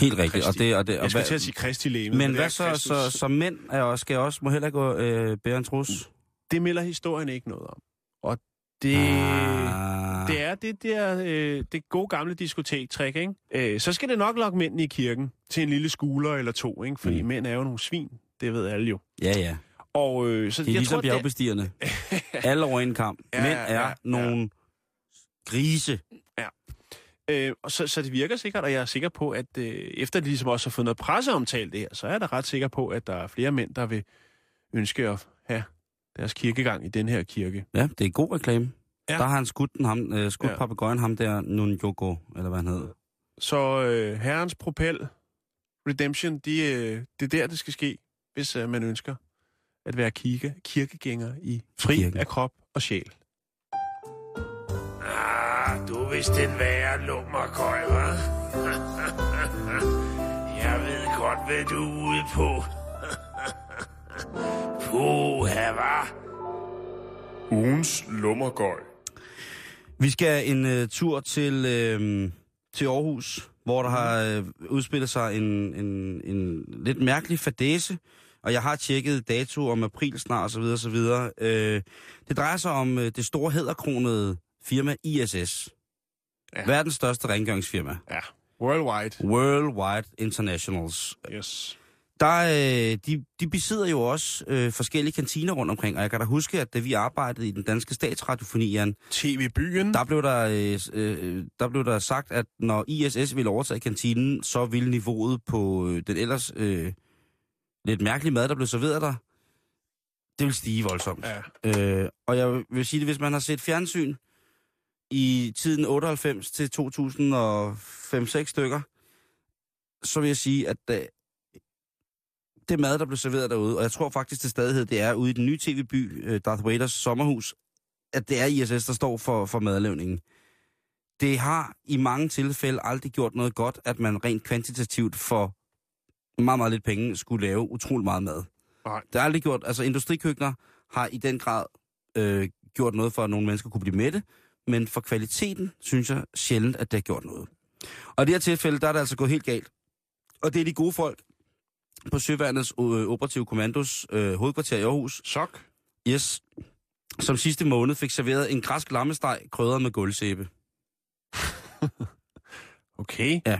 Helt rigtigt. Og det, og det, og Jeg skal hvad- til at sige Kristi læme. Men hvad så, så, så mænd er også, skal også, må heller gå øh, bære en trus? Det melder historien ikke noget om. Og det... Ah. Det er det der øh, det gode gamle diskotektræk, ikke? Øh, så skal det nok lokke mændene i kirken til en lille skuler eller to, ikke? Fordi mm. mænd er jo nogle svin, det ved alle jo. Ja, ja. Og øh, så Det er jeg ligesom tror, det, bjergbestigerne. Alle over en kamp. Ja, Mænd ja, er ja. nogle grise. øh, og så, så det virker sikkert, og jeg er sikker på, at øh, efter de ligesom også har fået noget presseomtale det her, så er jeg da ret sikker på, at der er flere mænd, der vil ønske at have deres kirkegang i den her kirke. Ja, det er god reklame. Ja. Der har han skudt, den, ham, øh, skudt Ja. ja. papegøjen ham der, Nunjoko, eller hvad han hedder. Så øh, herrens propel, Redemption, de, øh, det er der, det skal ske, hvis øh, man ønsker at være kirke, kirkegænger i fri Kirken. af krop og sjæl. Ah, du er vist den værre lummerkøj, hva'? Jeg ved godt, hvad du er ude på. Puha, hva'? Ugens lummergøj. Vi skal en uh, tur til, uh, til Aarhus, hvor der har uh, udspillet sig en, en, en lidt mærkelig fadese. Og jeg har tjekket dato om april snart osv. osv. Uh, det drejer sig om uh, det store hæderkronede firma ISS. Ja. Verdens største rengøringsfirma. Ja, worldwide. Worldwide Internationals. Yes. Der, øh, de, de besidder jo også øh, forskellige kantiner rundt omkring, og jeg kan da huske, at da vi arbejdede i den danske statsradiofoni, TV-byen. der blev der, øh, øh, der blev der sagt, at når ISS ville overtage kantinen, så ville niveauet på øh, den ellers øh, lidt mærkelige mad, der blev serveret der, det vil stige voldsomt. Ja. Øh, og jeg vil sige det, hvis man har set fjernsyn i tiden 98 til 2005-6 stykker, så vil jeg sige, at øh, det mad, der blev serveret derude, og jeg tror faktisk til stadighed, det er ude i den nye tv-by, øh, Darth Vaders sommerhus, at det er ISS, der står for, for madlavningen. Det har i mange tilfælde aldrig gjort noget godt, at man rent kvantitativt for meget, meget lidt penge skulle lave utrolig meget mad. Nej. Det har aldrig gjort, altså industrikøkkener har i den grad øh, gjort noget for, at nogle mennesker kunne blive mætte, men for kvaliteten synes jeg sjældent, at det har gjort noget. Og i det her tilfælde, der er det altså gået helt galt. Og det er de gode folk på Søværnets øh, operative kommandos øh, hovedkvarter i Aarhus, Sok. yes, som sidste måned fik serveret en græsk lammesteg krydret med gulvsæbe. Okay. Øh,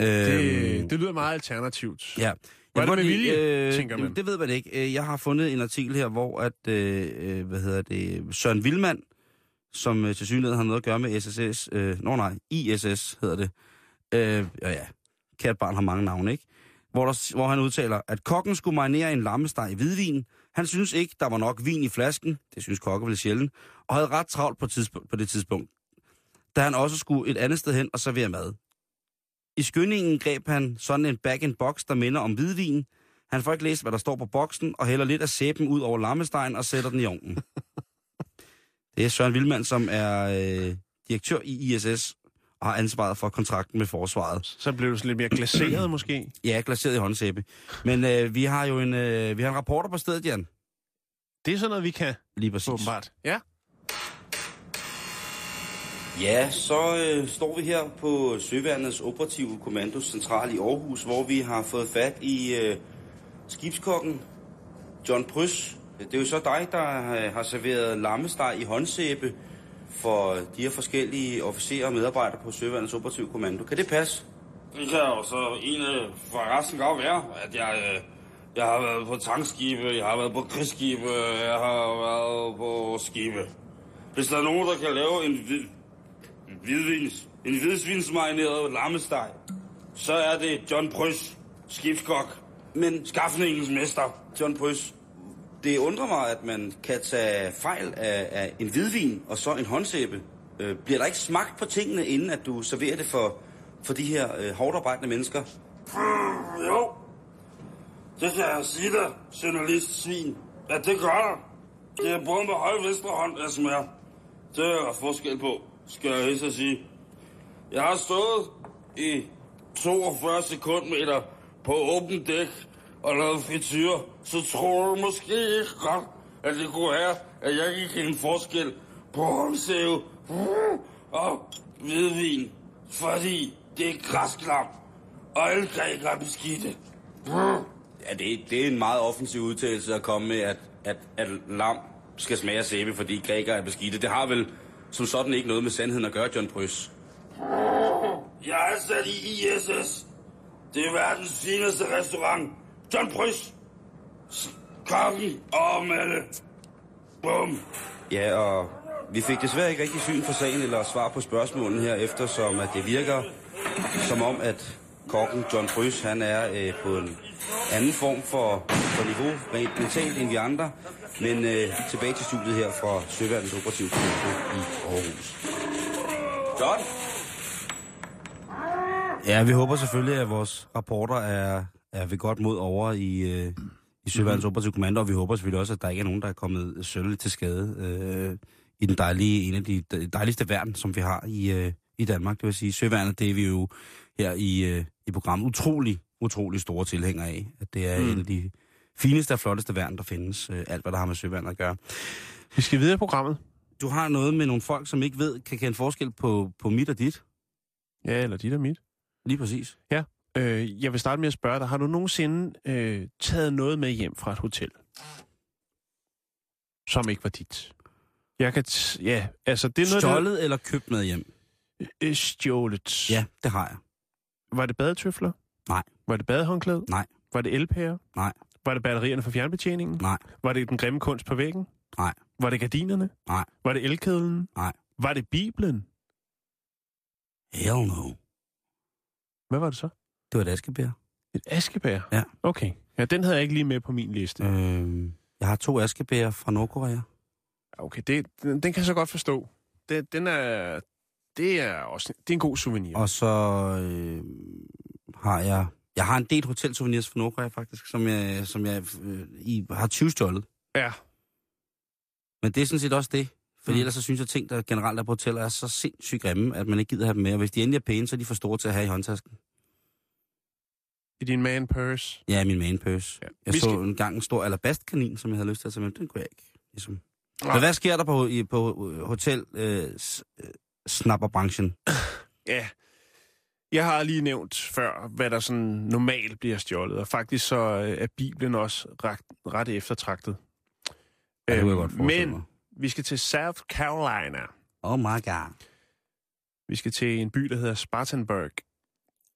Det, det lyder meget alternativt. Ja. Var det Jeg med vilje, lide, tænker man? Det ved man ikke. Øh, Jeg har fundet en artikel her, hvor at, øh, øh, hvad hedder det, Søren Vilmand, som øh, til synligheden har noget at gøre med SSS, øh, nå nej, ISS hedder det. Øh, ja, ja, kært barn har mange navne, ikke? Hvor, der, hvor han udtaler, at kokken skulle marinere en lammesteg i hvidvin. Han synes ikke, der var nok vin i flasken. Det synes kokken vel sjældent. Og havde ret travlt på, tidspunkt, på det tidspunkt. Da han også skulle et andet sted hen og servere mad. I skyndingen greb han sådan en bag-in-box, der minder om hvidvin. Han får ikke læst, hvad der står på boksen, og hælder lidt af sæben ud over lammestegen og sætter den i ovnen. Det er Søren Vilmand, som er øh, direktør i ISS og har ansvaret for kontrakten med forsvaret. Så blev du sådan lidt mere glaseret måske. Ja, glaseret i håndsæbe. Men øh, vi har jo en, øh, vi har en rapporter på stedet, Jan. Det er sådan noget, vi kan, Lige præcis. åbenbart. Ja. Ja, så øh, står vi her på Søværnets operative kommandocentral i Aarhus, hvor vi har fået fat i øh, skibskokken John Prys. Det er jo så dig, der øh, har serveret lammesteg i håndsæbe for de her forskellige officerer og medarbejdere på Søværnets operative kommando. Kan det passe? Det kan jo så en øh, for resten godt være, at jeg, øh, jeg har været på tankskibe, jeg har været på krigsskibe, jeg har været på skibe. Hvis der er nogen, der kan lave en, en hvidvins, en hvidsvinsmarineret lammesteg, så er det John Prys, skibskok, Men skaffningens mester. John Prys, det undrer mig, at man kan tage fejl af, af en hvidvin og så en håndsæbe. Øh, bliver der ikke smagt på tingene, inden at du serverer det for, for de her øh, hårdt arbejdende mennesker? Mm, jo. Det kan jeg sige dig, journalist svin. Ja, det gør der. Det er både med høj venstre hånd, jeg smager. Det er der forskel på, skal jeg lige så sige. Jeg har stået i 42 sekundmeter på åben dæk og lavet frityr, så tror du måske ikke godt, at det kunne være, at jeg ikke en forskel på håndsæve hmm, og hvidvin, fordi det er græsklam, og alle grækere er beskidte. Hmm. Ja, det, det er en meget offensiv udtalelse at komme med, at, at, at lam skal smage af sæbe, fordi grækere er beskidte. Det har vel som sådan ikke noget med sandheden at gøre, John Brys. Jeg er sat i ISS. Det er verdens fineste restaurant. John Brys. Kokken og Mette. Bum. Ja, og vi fik desværre ikke rigtig syn for sagen eller svar på spørgsmålene her, eftersom at det virker som om, at kokken John Brys, han er øh, på en anden form for, for niveau, rent mentalt end vi andre. Men øh, tilbage til studiet her fra Søværnens Operative Kommando i Aarhus. John? Ja, vi håber selvfølgelig, at vores rapporter er, er ved godt mod over i, øh, i Søværnens mm. Operative Kommando, og vi håber selvfølgelig også, at der ikke er nogen, der er kommet sølv til skade øh, i den dejlige, en af de dejligste værn, som vi har i, øh, i Danmark. Det vil sige, Søværnet, det er vi jo her i, øh, i programmet utrolig, utrolig store tilhængere af. At det er mm. en af de fineste og flotteste værn, der findes. Øh, alt, hvad der har med Søværnet at gøre. Vi skal videre i programmet. Du har noget med nogle folk, som ikke ved, kan kende forskel på, på mit og dit. Ja, eller dit og mit. Lige præcis. Ja. Øh, jeg vil starte med at spørge dig, har du nogensinde øh, taget noget med hjem fra et hotel, som ikke var dit? Jeg kan t- ja, altså det er noget, Stjålet der... eller købt med hjem? Øh, stjålet. Ja, det har jeg. Var det badetøfler? Nej. Var det badehåndklæde? Nej. Var det elpærer? Nej. Var det batterierne for fjernbetjeningen? Nej. Var det den grimme kunst på væggen? Nej. Var det gardinerne? Nej. Var det elkedlen? Nej. Var det Bibelen? Hell no. Hvad var det så? Det var et askebær. Et askebær? Ja. Okay. Ja, den havde jeg ikke lige med på min liste. Øh, jeg har to askebær fra Nordkorea. Okay, det, den, den kan jeg så godt forstå. Det, den er, det er også det er en god souvenir. Og så øh, har jeg... Jeg har en del hotelsouvenirs fra Nordkorea, faktisk, som jeg, som jeg øh, i, har 20 stjålet. Ja. Men det er sådan set også det. Fordi Mm. ellers så synes jeg, at ting, der generelt er på hoteller, er så sindssygt grimme, at man ikke gider have dem med. Og hvis de endelig er pæne, så er de for store til at have i håndtasken. I din man purse. Ja, min main purse. Ja. Ja. Jeg Vi så skal- en gang en stor alabastkanin, som jeg havde lyst til at tage med. Den kunne jeg ikke. Ligesom. Nej. Men hvad sker der på, i, på øh, hotel øh, s- øh, snapperbranchen? Ja. Jeg har lige nævnt før, hvad der sådan normalt bliver stjålet, og faktisk så øh, er Bibelen også ret, ret eftertragtet. Ja, Øhm, godt Men mig. vi skal til South Carolina. Oh my god. Vi skal til en by, der hedder Spartanburg.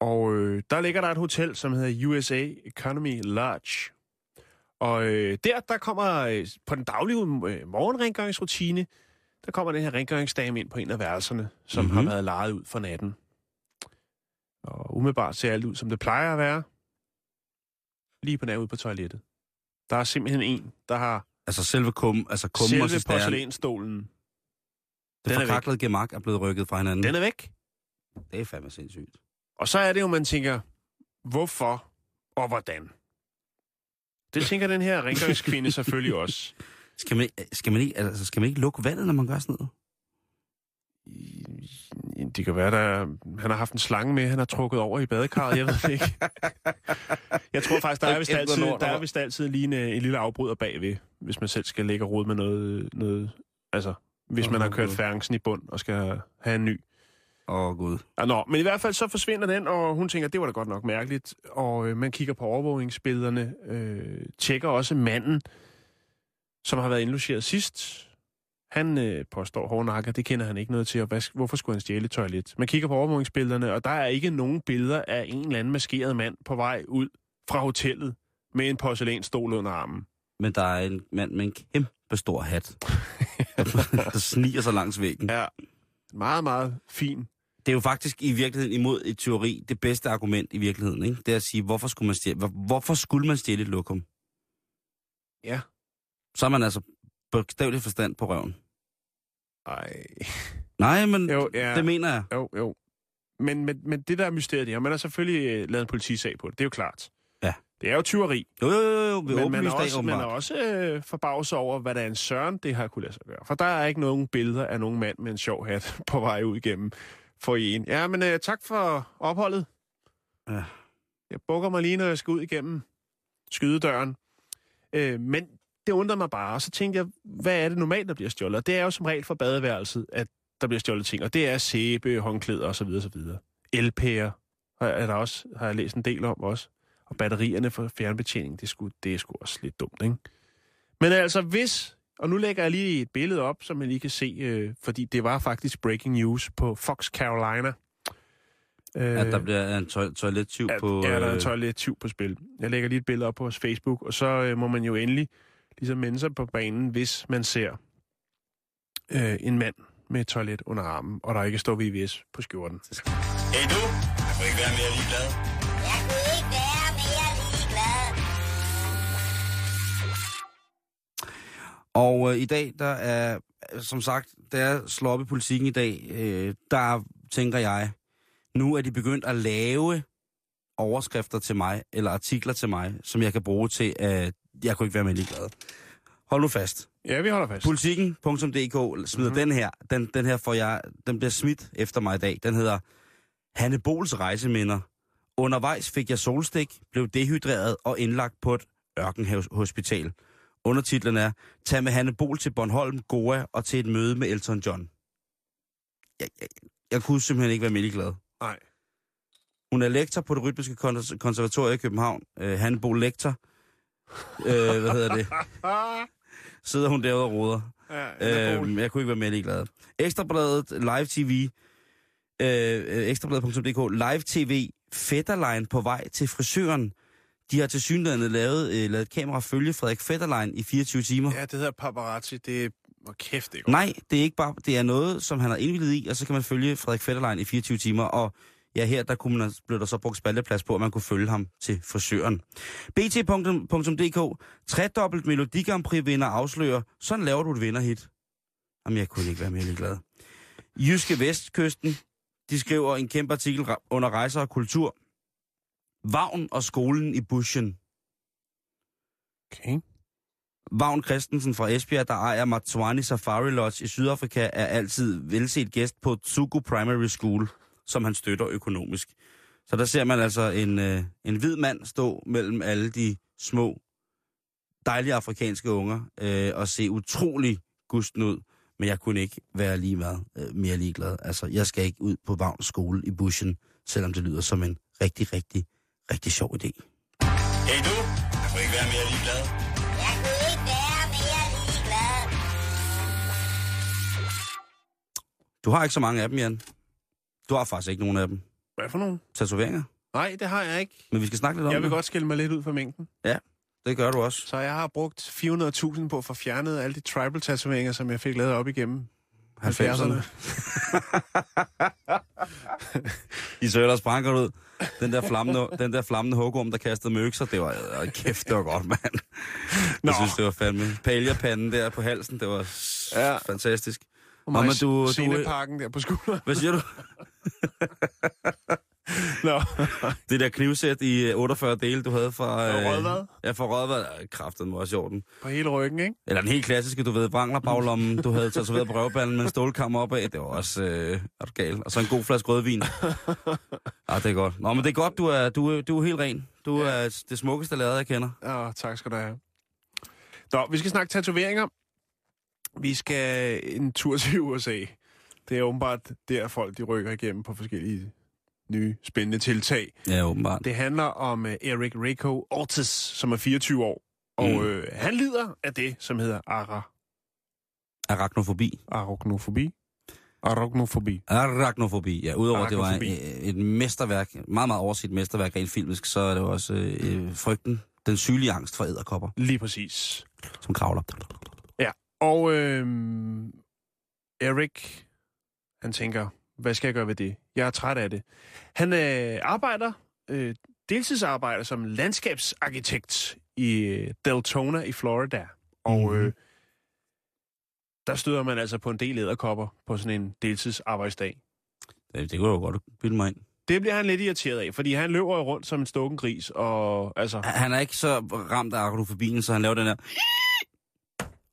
Og øh, der ligger der et hotel, som hedder USA Economy Lodge. Og øh, der, der kommer øh, på den daglige øh, morgenrengøringsrutine, der kommer den her rengøringsdame ind på en af værelserne, som mm-hmm. har Mhm. været lejet ud for natten. Og umiddelbart ser alt ud, som det plejer at være. Lige på nær ude på toilettet. Der er simpelthen en, der har Altså selve kum, altså kummen og selve cisternen, porcelænsstolen. det den er forkaklede gemak er blevet rykket fra hinanden. Den er væk. Det er fandme sindssygt. Og så er det jo, man tænker, hvorfor og hvordan? Det tænker den her rengøringskvinde selvfølgelig også. Skal man, skal, man ikke, altså, skal man ikke lukke vandet, når man gør sådan noget? Det kan være, der han har haft en slange med, han har trukket over i badekarret, jeg ved det ikke. Jeg tror faktisk, der er vist altid, der er vist altid lige en, øh, en lille afbryder bagved, hvis man selv skal lægge råd med noget, noget altså, hvis man har kørt færgelsen i bund og skal have en ny. Åh, oh, gud. Ja, nå, men i hvert fald så forsvinder den, og hun tænker, det var da godt nok mærkeligt. Og øh, man kigger på overvågningsbillederne, øh, tjekker også manden, som har været indlogeret sidst. Han øh, påstår hårdnakker, det kender han ikke noget til, og hvad, hvorfor skulle han stjæle et toilet? Man kigger på overvågningsbillederne, og der er ikke nogen billeder af en eller anden maskeret mand på vej ud fra hotellet med en porcelænsstol under armen. Men der er en mand med en kæmpe stor hat, der sniger sig langs væggen. Ja, meget, meget fin. Det er jo faktisk i virkeligheden imod et teori det bedste argument i virkeligheden, ikke? Det er at sige, hvorfor skulle man stjæle, hvor- hvorfor skulle man stjæle et lokum? Ja. Så er man altså bogstaveligt forstand på røven. Ej. Nej, men Jo, ja. det mener jeg. Jo, jo. Men, men, men det der er mysteriet, det er, man har selvfølgelig øh, lavet en politisag på det. Det er jo klart. Ja. Det er jo tyveri. Jo, jo, jo, jo. Men man er også, man er også øh, forbavset over, hvad der er en søren, det har kunne lade sig gøre. For der er ikke nogen billeder af nogen mand med en sjov hat på vej ud igennem for en. Ja, men øh, tak for opholdet. Ja. Jeg bukker mig lige, når jeg skal ud igennem skydedøren. Øh, men det undrer mig bare, og så tænkte jeg, hvad er det normalt, der bliver stjålet? Og det er jo som regel fra badeværelset, at der bliver stjålet ting, og det er sæbe, håndklæder osv. osv. Har, er der også, har jeg læst en del om også. Og batterierne for fjernbetjening, det er sgu, det er sgu også lidt dumt, ikke? Men altså, hvis... Og nu lægger jeg lige et billede op, som man lige kan se, øh, fordi det var faktisk breaking news på Fox Carolina. Øh, At der bliver en to- toilettyv at, på... Ja, der er en øh, toilettyv på spil. Jeg lægger lige et billede op på vores Facebook, og så øh, må man jo endelig ligesom sig på banen, hvis man ser øh, en mand med et toilet under armen, og der ikke står VVS på skjorten. Hey du, jeg kunne ikke være mere ligeglad. Jeg kunne ikke være mere ligeglad. Og øh, i dag, der er, som sagt, der er slå op i politikken i dag, øh, der tænker jeg, nu er de begyndt at lave overskrifter til mig, eller artikler til mig, som jeg kan bruge til, at jeg kunne ikke være mere ligeglad. Hold nu fast. Ja, vi holder fast. Politikken.dk smider Mhm. mm-hmm. den her. Den, den her får jeg, den bliver smidt efter mig i dag. Den hedder Hanne Bols rejseminder. Undervejs fik jeg solstik, blev dehydreret og indlagt på et ørkenhospital. Undertitlen er Tag med Hanne Bol til Bornholm, Goa og til et møde med Elton John. Jeg, jeg, jeg kunne simpelthen ikke være mere glad. Nej. Hun er lektor på det rytmiske Kon- konservatorium i København. Øh, Hanne Bol lektor. Øh, hvad hedder det? Sidder hun derude og roder. Ja, Øh, jeg kunne ikke være mere ligeglad. Ekstrabladet, live tv, øh, øh, ekstrabladet.dk, live tv, Fetterlein på vej til frisøren. De har til synligheden lavet, øh, lavet et kamera følge Frederik Fetterlein i 24 timer. ja, det hedder paparazzi. Det er... Hvor kæft, det godt. Nej, det er ikke bare, det er noget, som han har indvildet i, og så kan man følge Frederik Fetterlein i 24 timer, og ja, her der kunne man, blev der så brugt spalteplads på, at man kunne følge ham til frisøren. bt.dk, tredobbelt Melodi Grand Prix vinder afslører, sådan laver du et vinderhit. Jamen, jeg kunne ikke være mere ligeglad. Jyske Vestkysten, de skriver en kæmpe artikel under rejser og kultur. Vagn og skolen i Bushen. Okay. Vagn Christensen fra Esbjerg, der ejer Matswani Safari Lodge i Sydafrika, er altid velset gæst på Tsugu Primary School, som han støtter økonomisk. Så der ser man altså en, øh, en hvid mand stå mellem alle de små, dejlige afrikanske unger øh, og se utrolig gusten ud. Men jeg kunne ikke være lige meget øh, mere ligeglad. Altså, jeg skal ikke ud på Vagns skole i bushen, selvom det lyder som en rigtig, rigtig, rigtig sjov idé. Hey du, jeg kunne ikke være mere ligeglad. Jeg kunne ikke være mere ligeglad. Du har ikke så mange af dem, Jan. Du har faktisk ikke nogen af dem. Hvad for nogen? Tatoveringer. Nej, det har jeg ikke. Men vi skal snakke lidt om Jeg vil det. godt skille mig lidt ud fra mængden. Det gør du også. Så jeg har brugt 400.000 på at få fjernet alle de tribal-tatoveringer, som jeg fik lavet op igennem 90'erne. I så ellers godt ud. Den der flammende, den der flammende hugorm, der kastede med økser, det var, øh, kæft, det var godt, mand. Jeg Nå. synes, det var fandme. Paljerpanden der på halsen, det var Ja. ja. fantastisk. Og Nå, mig men du- du- der på skulderen. Hvad siger du? Nå. Det der knivsæt i øh, 48 dele, du havde fra... Fra Rødvad? Ja, fra Rødvad. Kraften var også i orden. På hele ryggen, ikke? Eller den helt klassiske, du ved, vranglerbaglommen, du havde tatoveret på røvballen med en stålkammer opad. Det var også, øh, er du gal. Og så en god flaske rødvin. Ja, det er godt. Nå, men det er godt, du er, du, du er helt ren. Du er det smukkeste lader, jeg kender. Ja, tak skal du have. Nå, vi skal snakke tatoveringer. Vi skal en tur til USA. Det er åbenbart der, folk de rykker igennem på forskellige nye, spændende tiltag. Ja, åbenbart. Det handler om uh, Eric Rico Ortiz, som er 24 år. Og Mm. øh, han lider af det, som hedder ara, Arachnofobi. arachnofobi. Arachnofobi. Arachnofobi, ja. Udover at det var et, et mesterværk, meget, meget overset mesterværk rent filmisk, så er det også øh, frygten, den sygelige angst for æderkopper, Lige præcis. som kravler. Og øh, Eric, han tænker, hvad skal jeg gøre ved det? Jeg er træt af det. Han øh, arbejder, øh, deltidsarbejder som landskabsarkitekt i øh, Deltona i Florida. Og Mhm. øh, der støder man altså på en del æderkopper på sådan en deltidsarbejdsdag. Det, det kunne du godt bilde mig ind. Det bliver han lidt irriteret af, fordi han løber jo rundt som en stukken gris, og altså... Han er ikke så ramt af akrofobien, så han laver den her...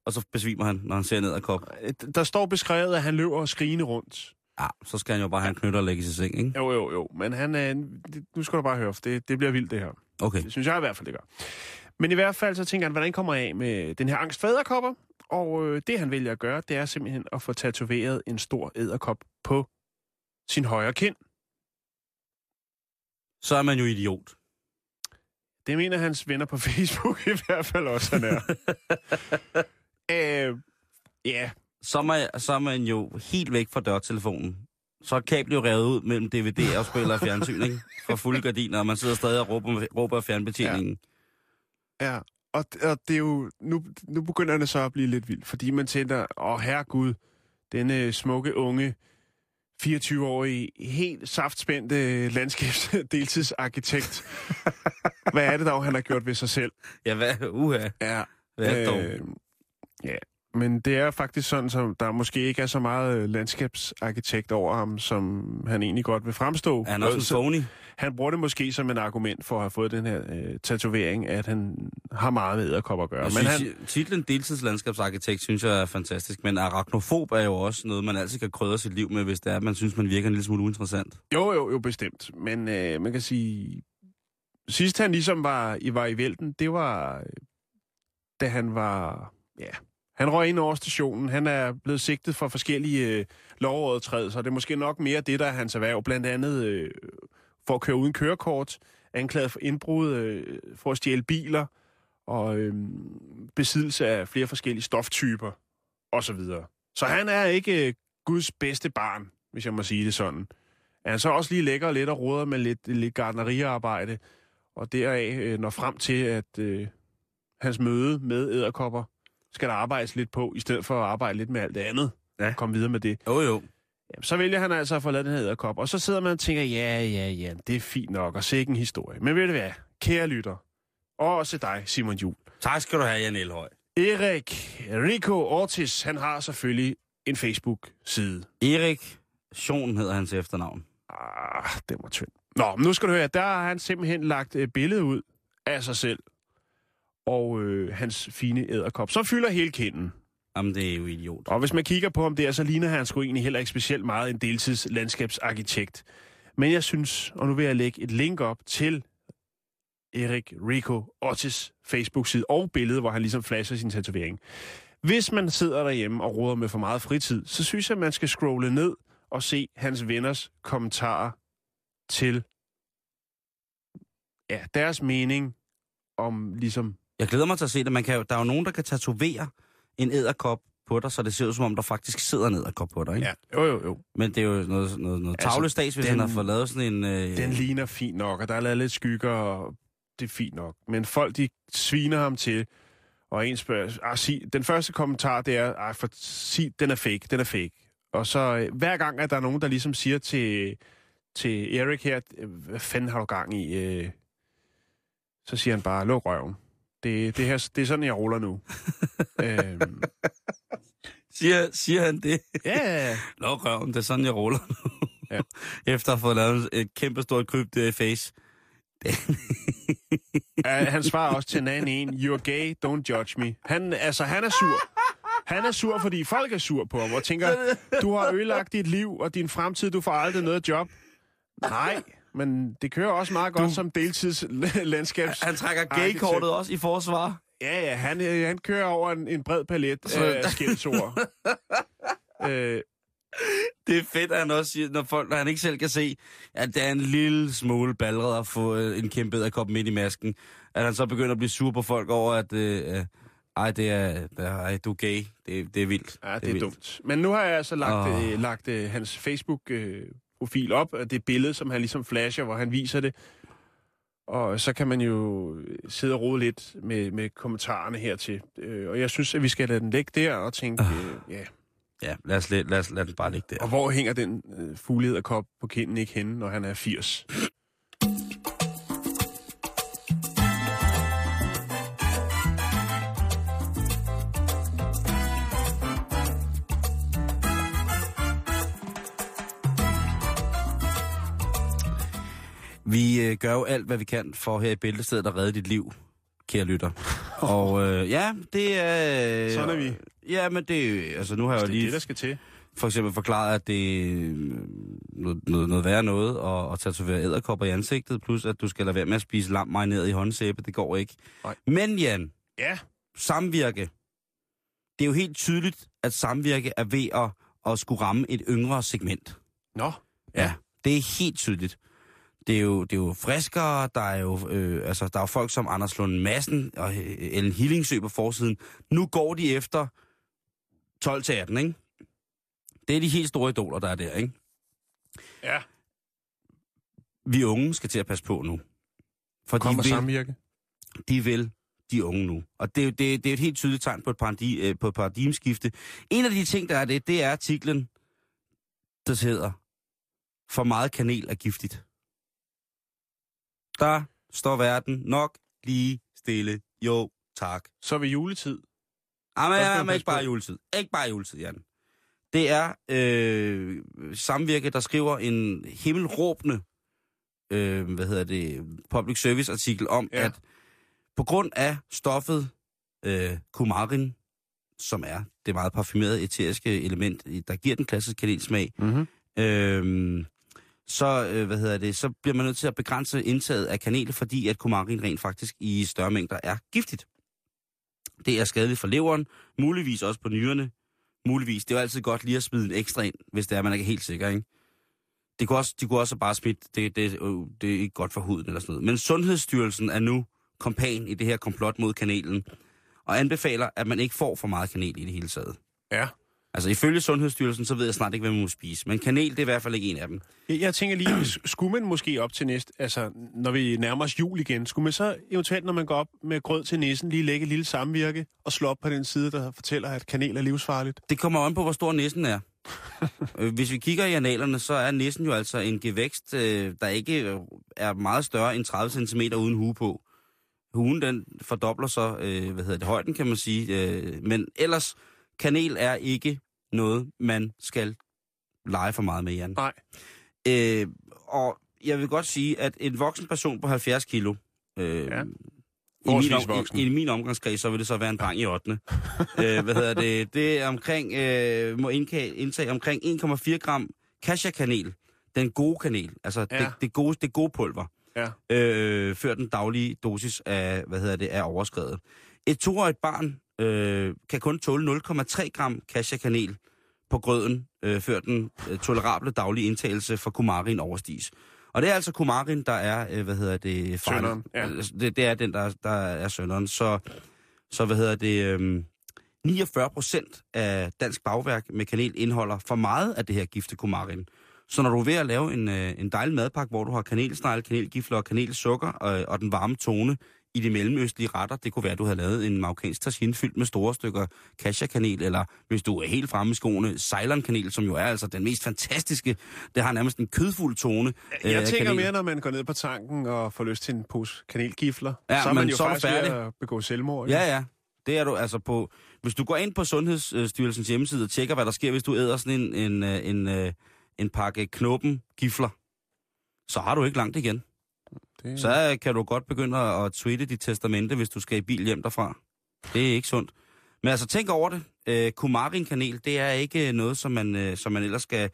Og så besvimer han, når han ser ned ad kop. Der står beskrevet, at han løber skrigende rundt. Ja, så skal han jo bare have en knytter og lægge i sig seng, ikke? Jo, jo, jo. Men han det- Nu skal du bare høre, for det, det bliver vildt, det her. Okay. Det synes jeg i hvert fald, det gør. Men i hvert fald, så tænker han, hvordan kommer jeg af med den her angst for æderkopper? Og øh, det, han vælger at gøre, det er simpelthen at få tatoveret en stor æderkop på sin højre kind. Så er man jo idiot. Det mener hans venner på Facebook i hvert fald også, han er. øh, ja, Så er, man, så er man jo helt væk fra dørtelefonen. Så er kablet jo revet ud mellem DVD-afspiller og fjernsyn, ikke? For fulde gardiner, og man sidder stadig og råber, råber af fjernbetjeningen. Ja, og, og det er jo, nu, nu begynder det så at blive lidt vildt, fordi man tænker, åh herregud, denne smukke unge, 24-årige, helt saftspændte landskabsdeltidsarkitekt. Hvad er det dog, han har gjort ved sig selv? Ja, hvad? Uha. Ja, Hvad er det dog? Ja, men det er faktisk sådan, som der måske ikke er så meget øh, landskabsarkitekt over ham, som han egentlig godt vil fremstå. Er han også en phony? han bruger det måske som en argument for at have fået den her øh, tatovering, at han har meget med æderkopper at gøre. Jeg Men han, synes, titlen deltidslandskabsarkitekt synes jeg er fantastisk, men arachnofob er jo også noget, man altid kan krydre sit liv med, hvis det er, man synes, man virker en lille smule uinteressant. jo, jo, jo, bestemt. Men øh, man kan sige, sidst han ligesom var, i, var i vælten, det var, øh, da han var, ja, han røg ind over stationen. Han er blevet sigtet for forskellige øh, lovovertrædelser. Det er måske nok mere det, der er hans erhverv. Blandt andet øh, for at køre uden kørekort, anklaget for indbrud, øh, for at stjæle biler og øh, besiddelse af flere forskellige stoftyper osv. Så, så han er ikke øh, Guds bedste barn, hvis jeg må sige det sådan. Er han så også lige lækker lidt og råder med lidt, lidt gardneriarbejde, og deraf øh, når frem til, at øh, hans møde med æderkopper skal der arbejdes lidt på, i stedet for at arbejde lidt med alt det andet. Ja. Kom videre med det. Jo, jo. Jamen, så vælger han altså at få lavet den her æderkop, og så sidder man og tænker, ja, ja, ja, det er fint nok, og sikke en historie. Men ved du hvad, kære lytter, og også dig, Simon Jul. Tak skal du have, Jan Elhøj. Erik Rico Ortiz, han har selvfølgelig en Facebook-side. Erik Schon hedder hans efternavn. Ah, det var tynd. Nå, men nu skal du høre, der har han simpelthen lagt et billede ud af sig selv og øh, hans fine æderkop, som fylder hele kinden. Jamen, det er jo idiot. Og hvis man kigger på ham der, så ligner han sgu egentlig heller ikke specielt meget en deltidslandskabsarkitekt. Men jeg synes, og nu vil jeg lægge et link op til Erik Rico Otis Facebook-side og billede, hvor han ligesom flasher sin tatovering. Hvis man sidder derhjemme og råder med for meget fritid, så synes jeg, man skal scrolle ned og se hans venners kommentarer til ja, deres mening om ligesom... Jeg glæder mig til at se det. Man kan jo, der er jo nogen, der kan tatovere en æderkop på dig, så det ser ud som om, der faktisk sidder en æderkop på dig, ikke? Ja, jo, jo, jo. Men det er jo noget, noget, noget Altså, hvis den- han har fået lavet sådan en... Øh, Den ligner fint nok, og der er lavet lidt skygger, og det er fint nok. Men folk, de sviner ham til, og en spørger, ah, sig, den første kommentar, det er, ah, for, sig, den er fake, den er fake. Og så øh, hver gang, at der er nogen, der ligesom siger til, til Erik her, hvad fanden har du gang i? Øh, så siger han bare, luk røven. Det, det, her, det er sådan, jeg ruller nu. øhm, siger, siger han det? ja, Nå, røven, det er sådan, jeg ruller nu. Ja. Efter at have fået lavet et kæmpe stort kryb der i face. Han svarer også til en anden en. You're gay, don't judge me. Han, altså, han er sur. Han er sur, fordi folk er sur på ham og tænker, du har ødelagt dit liv og din fremtid, du får aldrig noget job. Nej, men det kører også meget godt du... som deltids landskabs. Han trækker gay-kortet også i forsvar. Ja, ja, han, øh, han kører over en, en bred palet Så- af skældsord. øh, Det er fedt, at han også siger, når, folk, når han ikke selv kan se, at det er en lille smule ballret at få øh, en kæmpe æderkop midt i masken. At han så begynder at blive sur på folk over, at øh, øh, ej, det er, det er, ej, du er gay. Det, det er vildt. ja, det er, vildt. dumt. Men nu har jeg altså lagt, Åh. øh, lagt øh, hans Facebook-profil op, og det billede, som han ligesom flasher, hvor han viser det. Og så kan man jo sidde og rode lidt med, med kommentarerne hertil. Øh, og jeg synes, at vi skal lade den ligge der og tænke, øh, ja, Ja, lad os, lad, os, lad den bare ligge der. og hvor hænger den øh, fuglederkop på kinden ikke henne, når han er 80? Vi øh, gør jo alt, hvad vi kan for her i Bæltestedet at redde dit liv, kære lytter. Og øh, ja, det er... Øh, Sådan er vi. Ja, men det Altså, nu har jeg jo Det er lige det, der skal til. for eksempel forklaret, at det er øh, noget, noget, noget værre noget at, at tatovere æderkopper i ansigtet, plus at du skal lade være med at spise lam marineret i håndsæbe. Det går ikke. Nej. Men Jan, Ja, samvirke. Det er jo helt tydeligt, at samvirke er ved at, at skulle ramme et yngre segment. nå. Ja, det er helt tydeligt. Det er jo, det er jo friskere, der er jo, øh, altså, der er jo folk som Anders Lund Madsen og øh, Ellen Hillingsø på forsiden. Nu går de efter 12 til 18, ikke? Det er de helt store idoler, der er der, ikke? Ja, Vi unge skal til at passe på nu. For de kommer vil, samvirke. de vil de unge nu. Og det, er jo- det, det er et helt tydeligt tegn på et, paradi, øh, på et paradigmeskifte. En af de ting, der er det, det er artiklen, der hedder, for meget kanel er giftigt. Der står verden nok lige stille. Jo, tak. Så er vi juletid. Jamen, Der skal ja, men ikke bare juletid. Ikke bare juletid, Jan. Det er øh, Samvirke, der skriver en himmelråbende øh, hvad hedder det, public service artikel om, Ja. at på grund af stoffet øh, kumarin, som er det meget parfumerede eteriske element, der giver den klassiske kanelsmag, Mm-hmm. Øhm, så, øh, hvad hedder det, så bliver man nødt til at begrænse indtaget af kanel, fordi at kumarin rent faktisk i større mængder er giftigt. Det er skadeligt for leveren, muligvis også på nyrerne, muligvis. Det er jo altid godt lige at smide en ekstra ind, hvis det er, man ikke er helt sikker, ikke? Det kunne også, de kunne også bare smitte, det, det, øh, det er ikke godt for huden eller sådan noget. Men Sundhedsstyrelsen er nu kompan i det her komplot mod kanelen, og anbefaler, at man ikke får for meget kanel i det hele taget. Ja. Altså ifølge Sundhedsstyrelsen, så ved jeg snart ikke, hvad man må spise. Men kanel, det er i hvert fald ikke en af dem. Jeg, jeg tænker lige, skulle man måske op til næste, altså når vi nærmer os jul igen, skulle man så eventuelt, når man går op med grød til nissen, lige lægge et lille samvirke og slå op på den side, der fortæller, at kanel er livsfarligt? Det kommer an på, hvor stor næsen er. Øh, Hvis vi kigger i analerne, så er næsen jo altså en gevækst, øh, der ikke øh, er meget større end 30 cm uden hue på. Huen, den fordobler så, hvad hedder det, højden, kan man sige. Men ellers, kanel er ikke noget, man skal lege for meget med, Jan. Nej. Øh, og jeg vil godt sige, at en voksen person på 70 kilo, øh, Ja. i, min, om, i, i min omgangskreds, så vil det så være en dreng i 8. øh, hvad hedder det? Det er omkring, øh, må indtage, indtage omkring 1,4 gram cassia-kanel. Den gode kanel, altså Ja. det, det, gode, det gode pulver, Ja. øh, før den daglige dosis af, hvad hedder det, er overskrevet. Et toårigt barn øh, kan kun tåle 0,3 gram cassia-kanel på grøden, øh, før den øh, tolerable daglige indtagelse for kumarin overstiges. Og det er altså kumarin, der er, øh, hvad hedder det, farligt. Synderen, ja. Altså, Det, det er den, der, der er sønderen. Så, så hvad hedder det, øh, 49 procent af dansk bagværk med kanel indeholder for meget af det her gifte kumarin. Så når du er ved at lave en, øh, en dejlig madpakke, hvor du har kanelsnegle, kanelgifler og kanelsukker og, og den varme tone i de mellemøstlige retter, det kunne være, at du havde lavet en marokkansk tagine fyldt med store stykker cassia-kanel, eller hvis du er helt fremme i skoene, Ceylon-kanel, som jo er altså den mest fantastiske. Det har nærmest en kødfuld tone. øh, Jeg af tænker kanel. mere, når man går ned på tanken og får lyst til en pose kanelgifler. Ja, så er man men jo så er faktisk ved færdig. at begå selvmord. Ja, ja. Det er du altså på... Hvis du går ind på Sundhedsstyrelsens hjemmeside og tjekker, hvad der sker, hvis du æder sådan en, en, øh, en, en, en pakke knoppen gifler, så har du ikke langt igen. Det, Så øh, kan du godt begynde at tweete dit testamente, hvis du skal i bil hjem derfra. Det er ikke sundt. Men altså, tænk over det. Øh, Kumarin-kanel, det er ikke noget, som man, øh, som man ellers skal,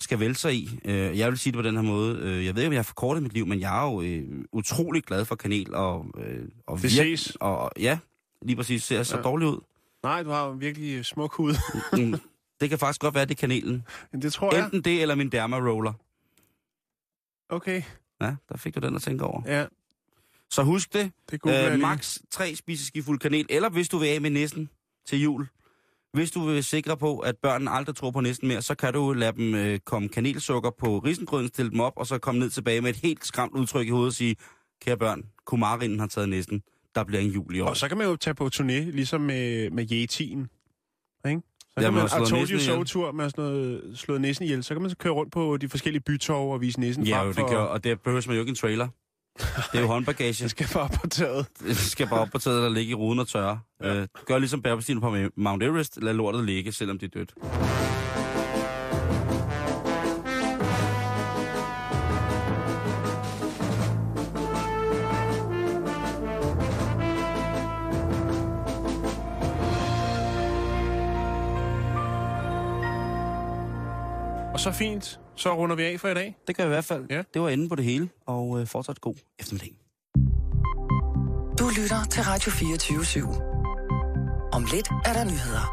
skal vælge sig i. Øh, jeg vil sige det på den her måde. Øh, jeg ved ikke, om jeg har forkortet mit liv, men jeg er jo øh, utrolig glad for kanel. Og, øh, og Det virk- ses. Og, ja, lige præcis. Ser så Ja. dårligt ud. Nej, du har jo virkelig øh, smuk hud. Mm, det kan faktisk godt være, det er kanelen. Men det tror jeg. Enten det, eller min derma-roller. Okay, Ja, der fik du den at tænke over. ja, Så husk det. det Øh, max 3 spiseskifuld kanel, eller hvis du vil af med næsten til jul. Hvis du vil sikre på, at børnene aldrig tror på næsten mere, så kan du lade dem øh, komme kanelsukker på risengrøden, stille dem op, og så komme ned tilbage med et helt skræmt udtryk i hovedet og sige, kære børn, kumarinen har taget næsten. Der bliver en jul i år. Og så kan man jo tage på turné, ligesom med, med Yeti'en. Så Ja, kan man man, slået told you so-tur med sådan noget, slået næsen ihjel. Så kan man så køre rundt på de forskellige bytorv og vise næsen Ja, frem for... det gør, og det behøver man jo ikke en trailer. Det er jo håndbagage. Det skal bare på taget. Det skal bare op på taget, der ligge i ruden og tørre. Ja. Øh, gør ligesom bærbestien på Mount Everest, lad lortet ligge, selvom det er dødt. Så fint. Så runder vi af for i dag. Det gør vi i hvert fald. Ja. Det var enden på det hele, og øh, fortsat god eftermiddag. Du lytter til Radio 24 /7. Om lidt er der nyheder.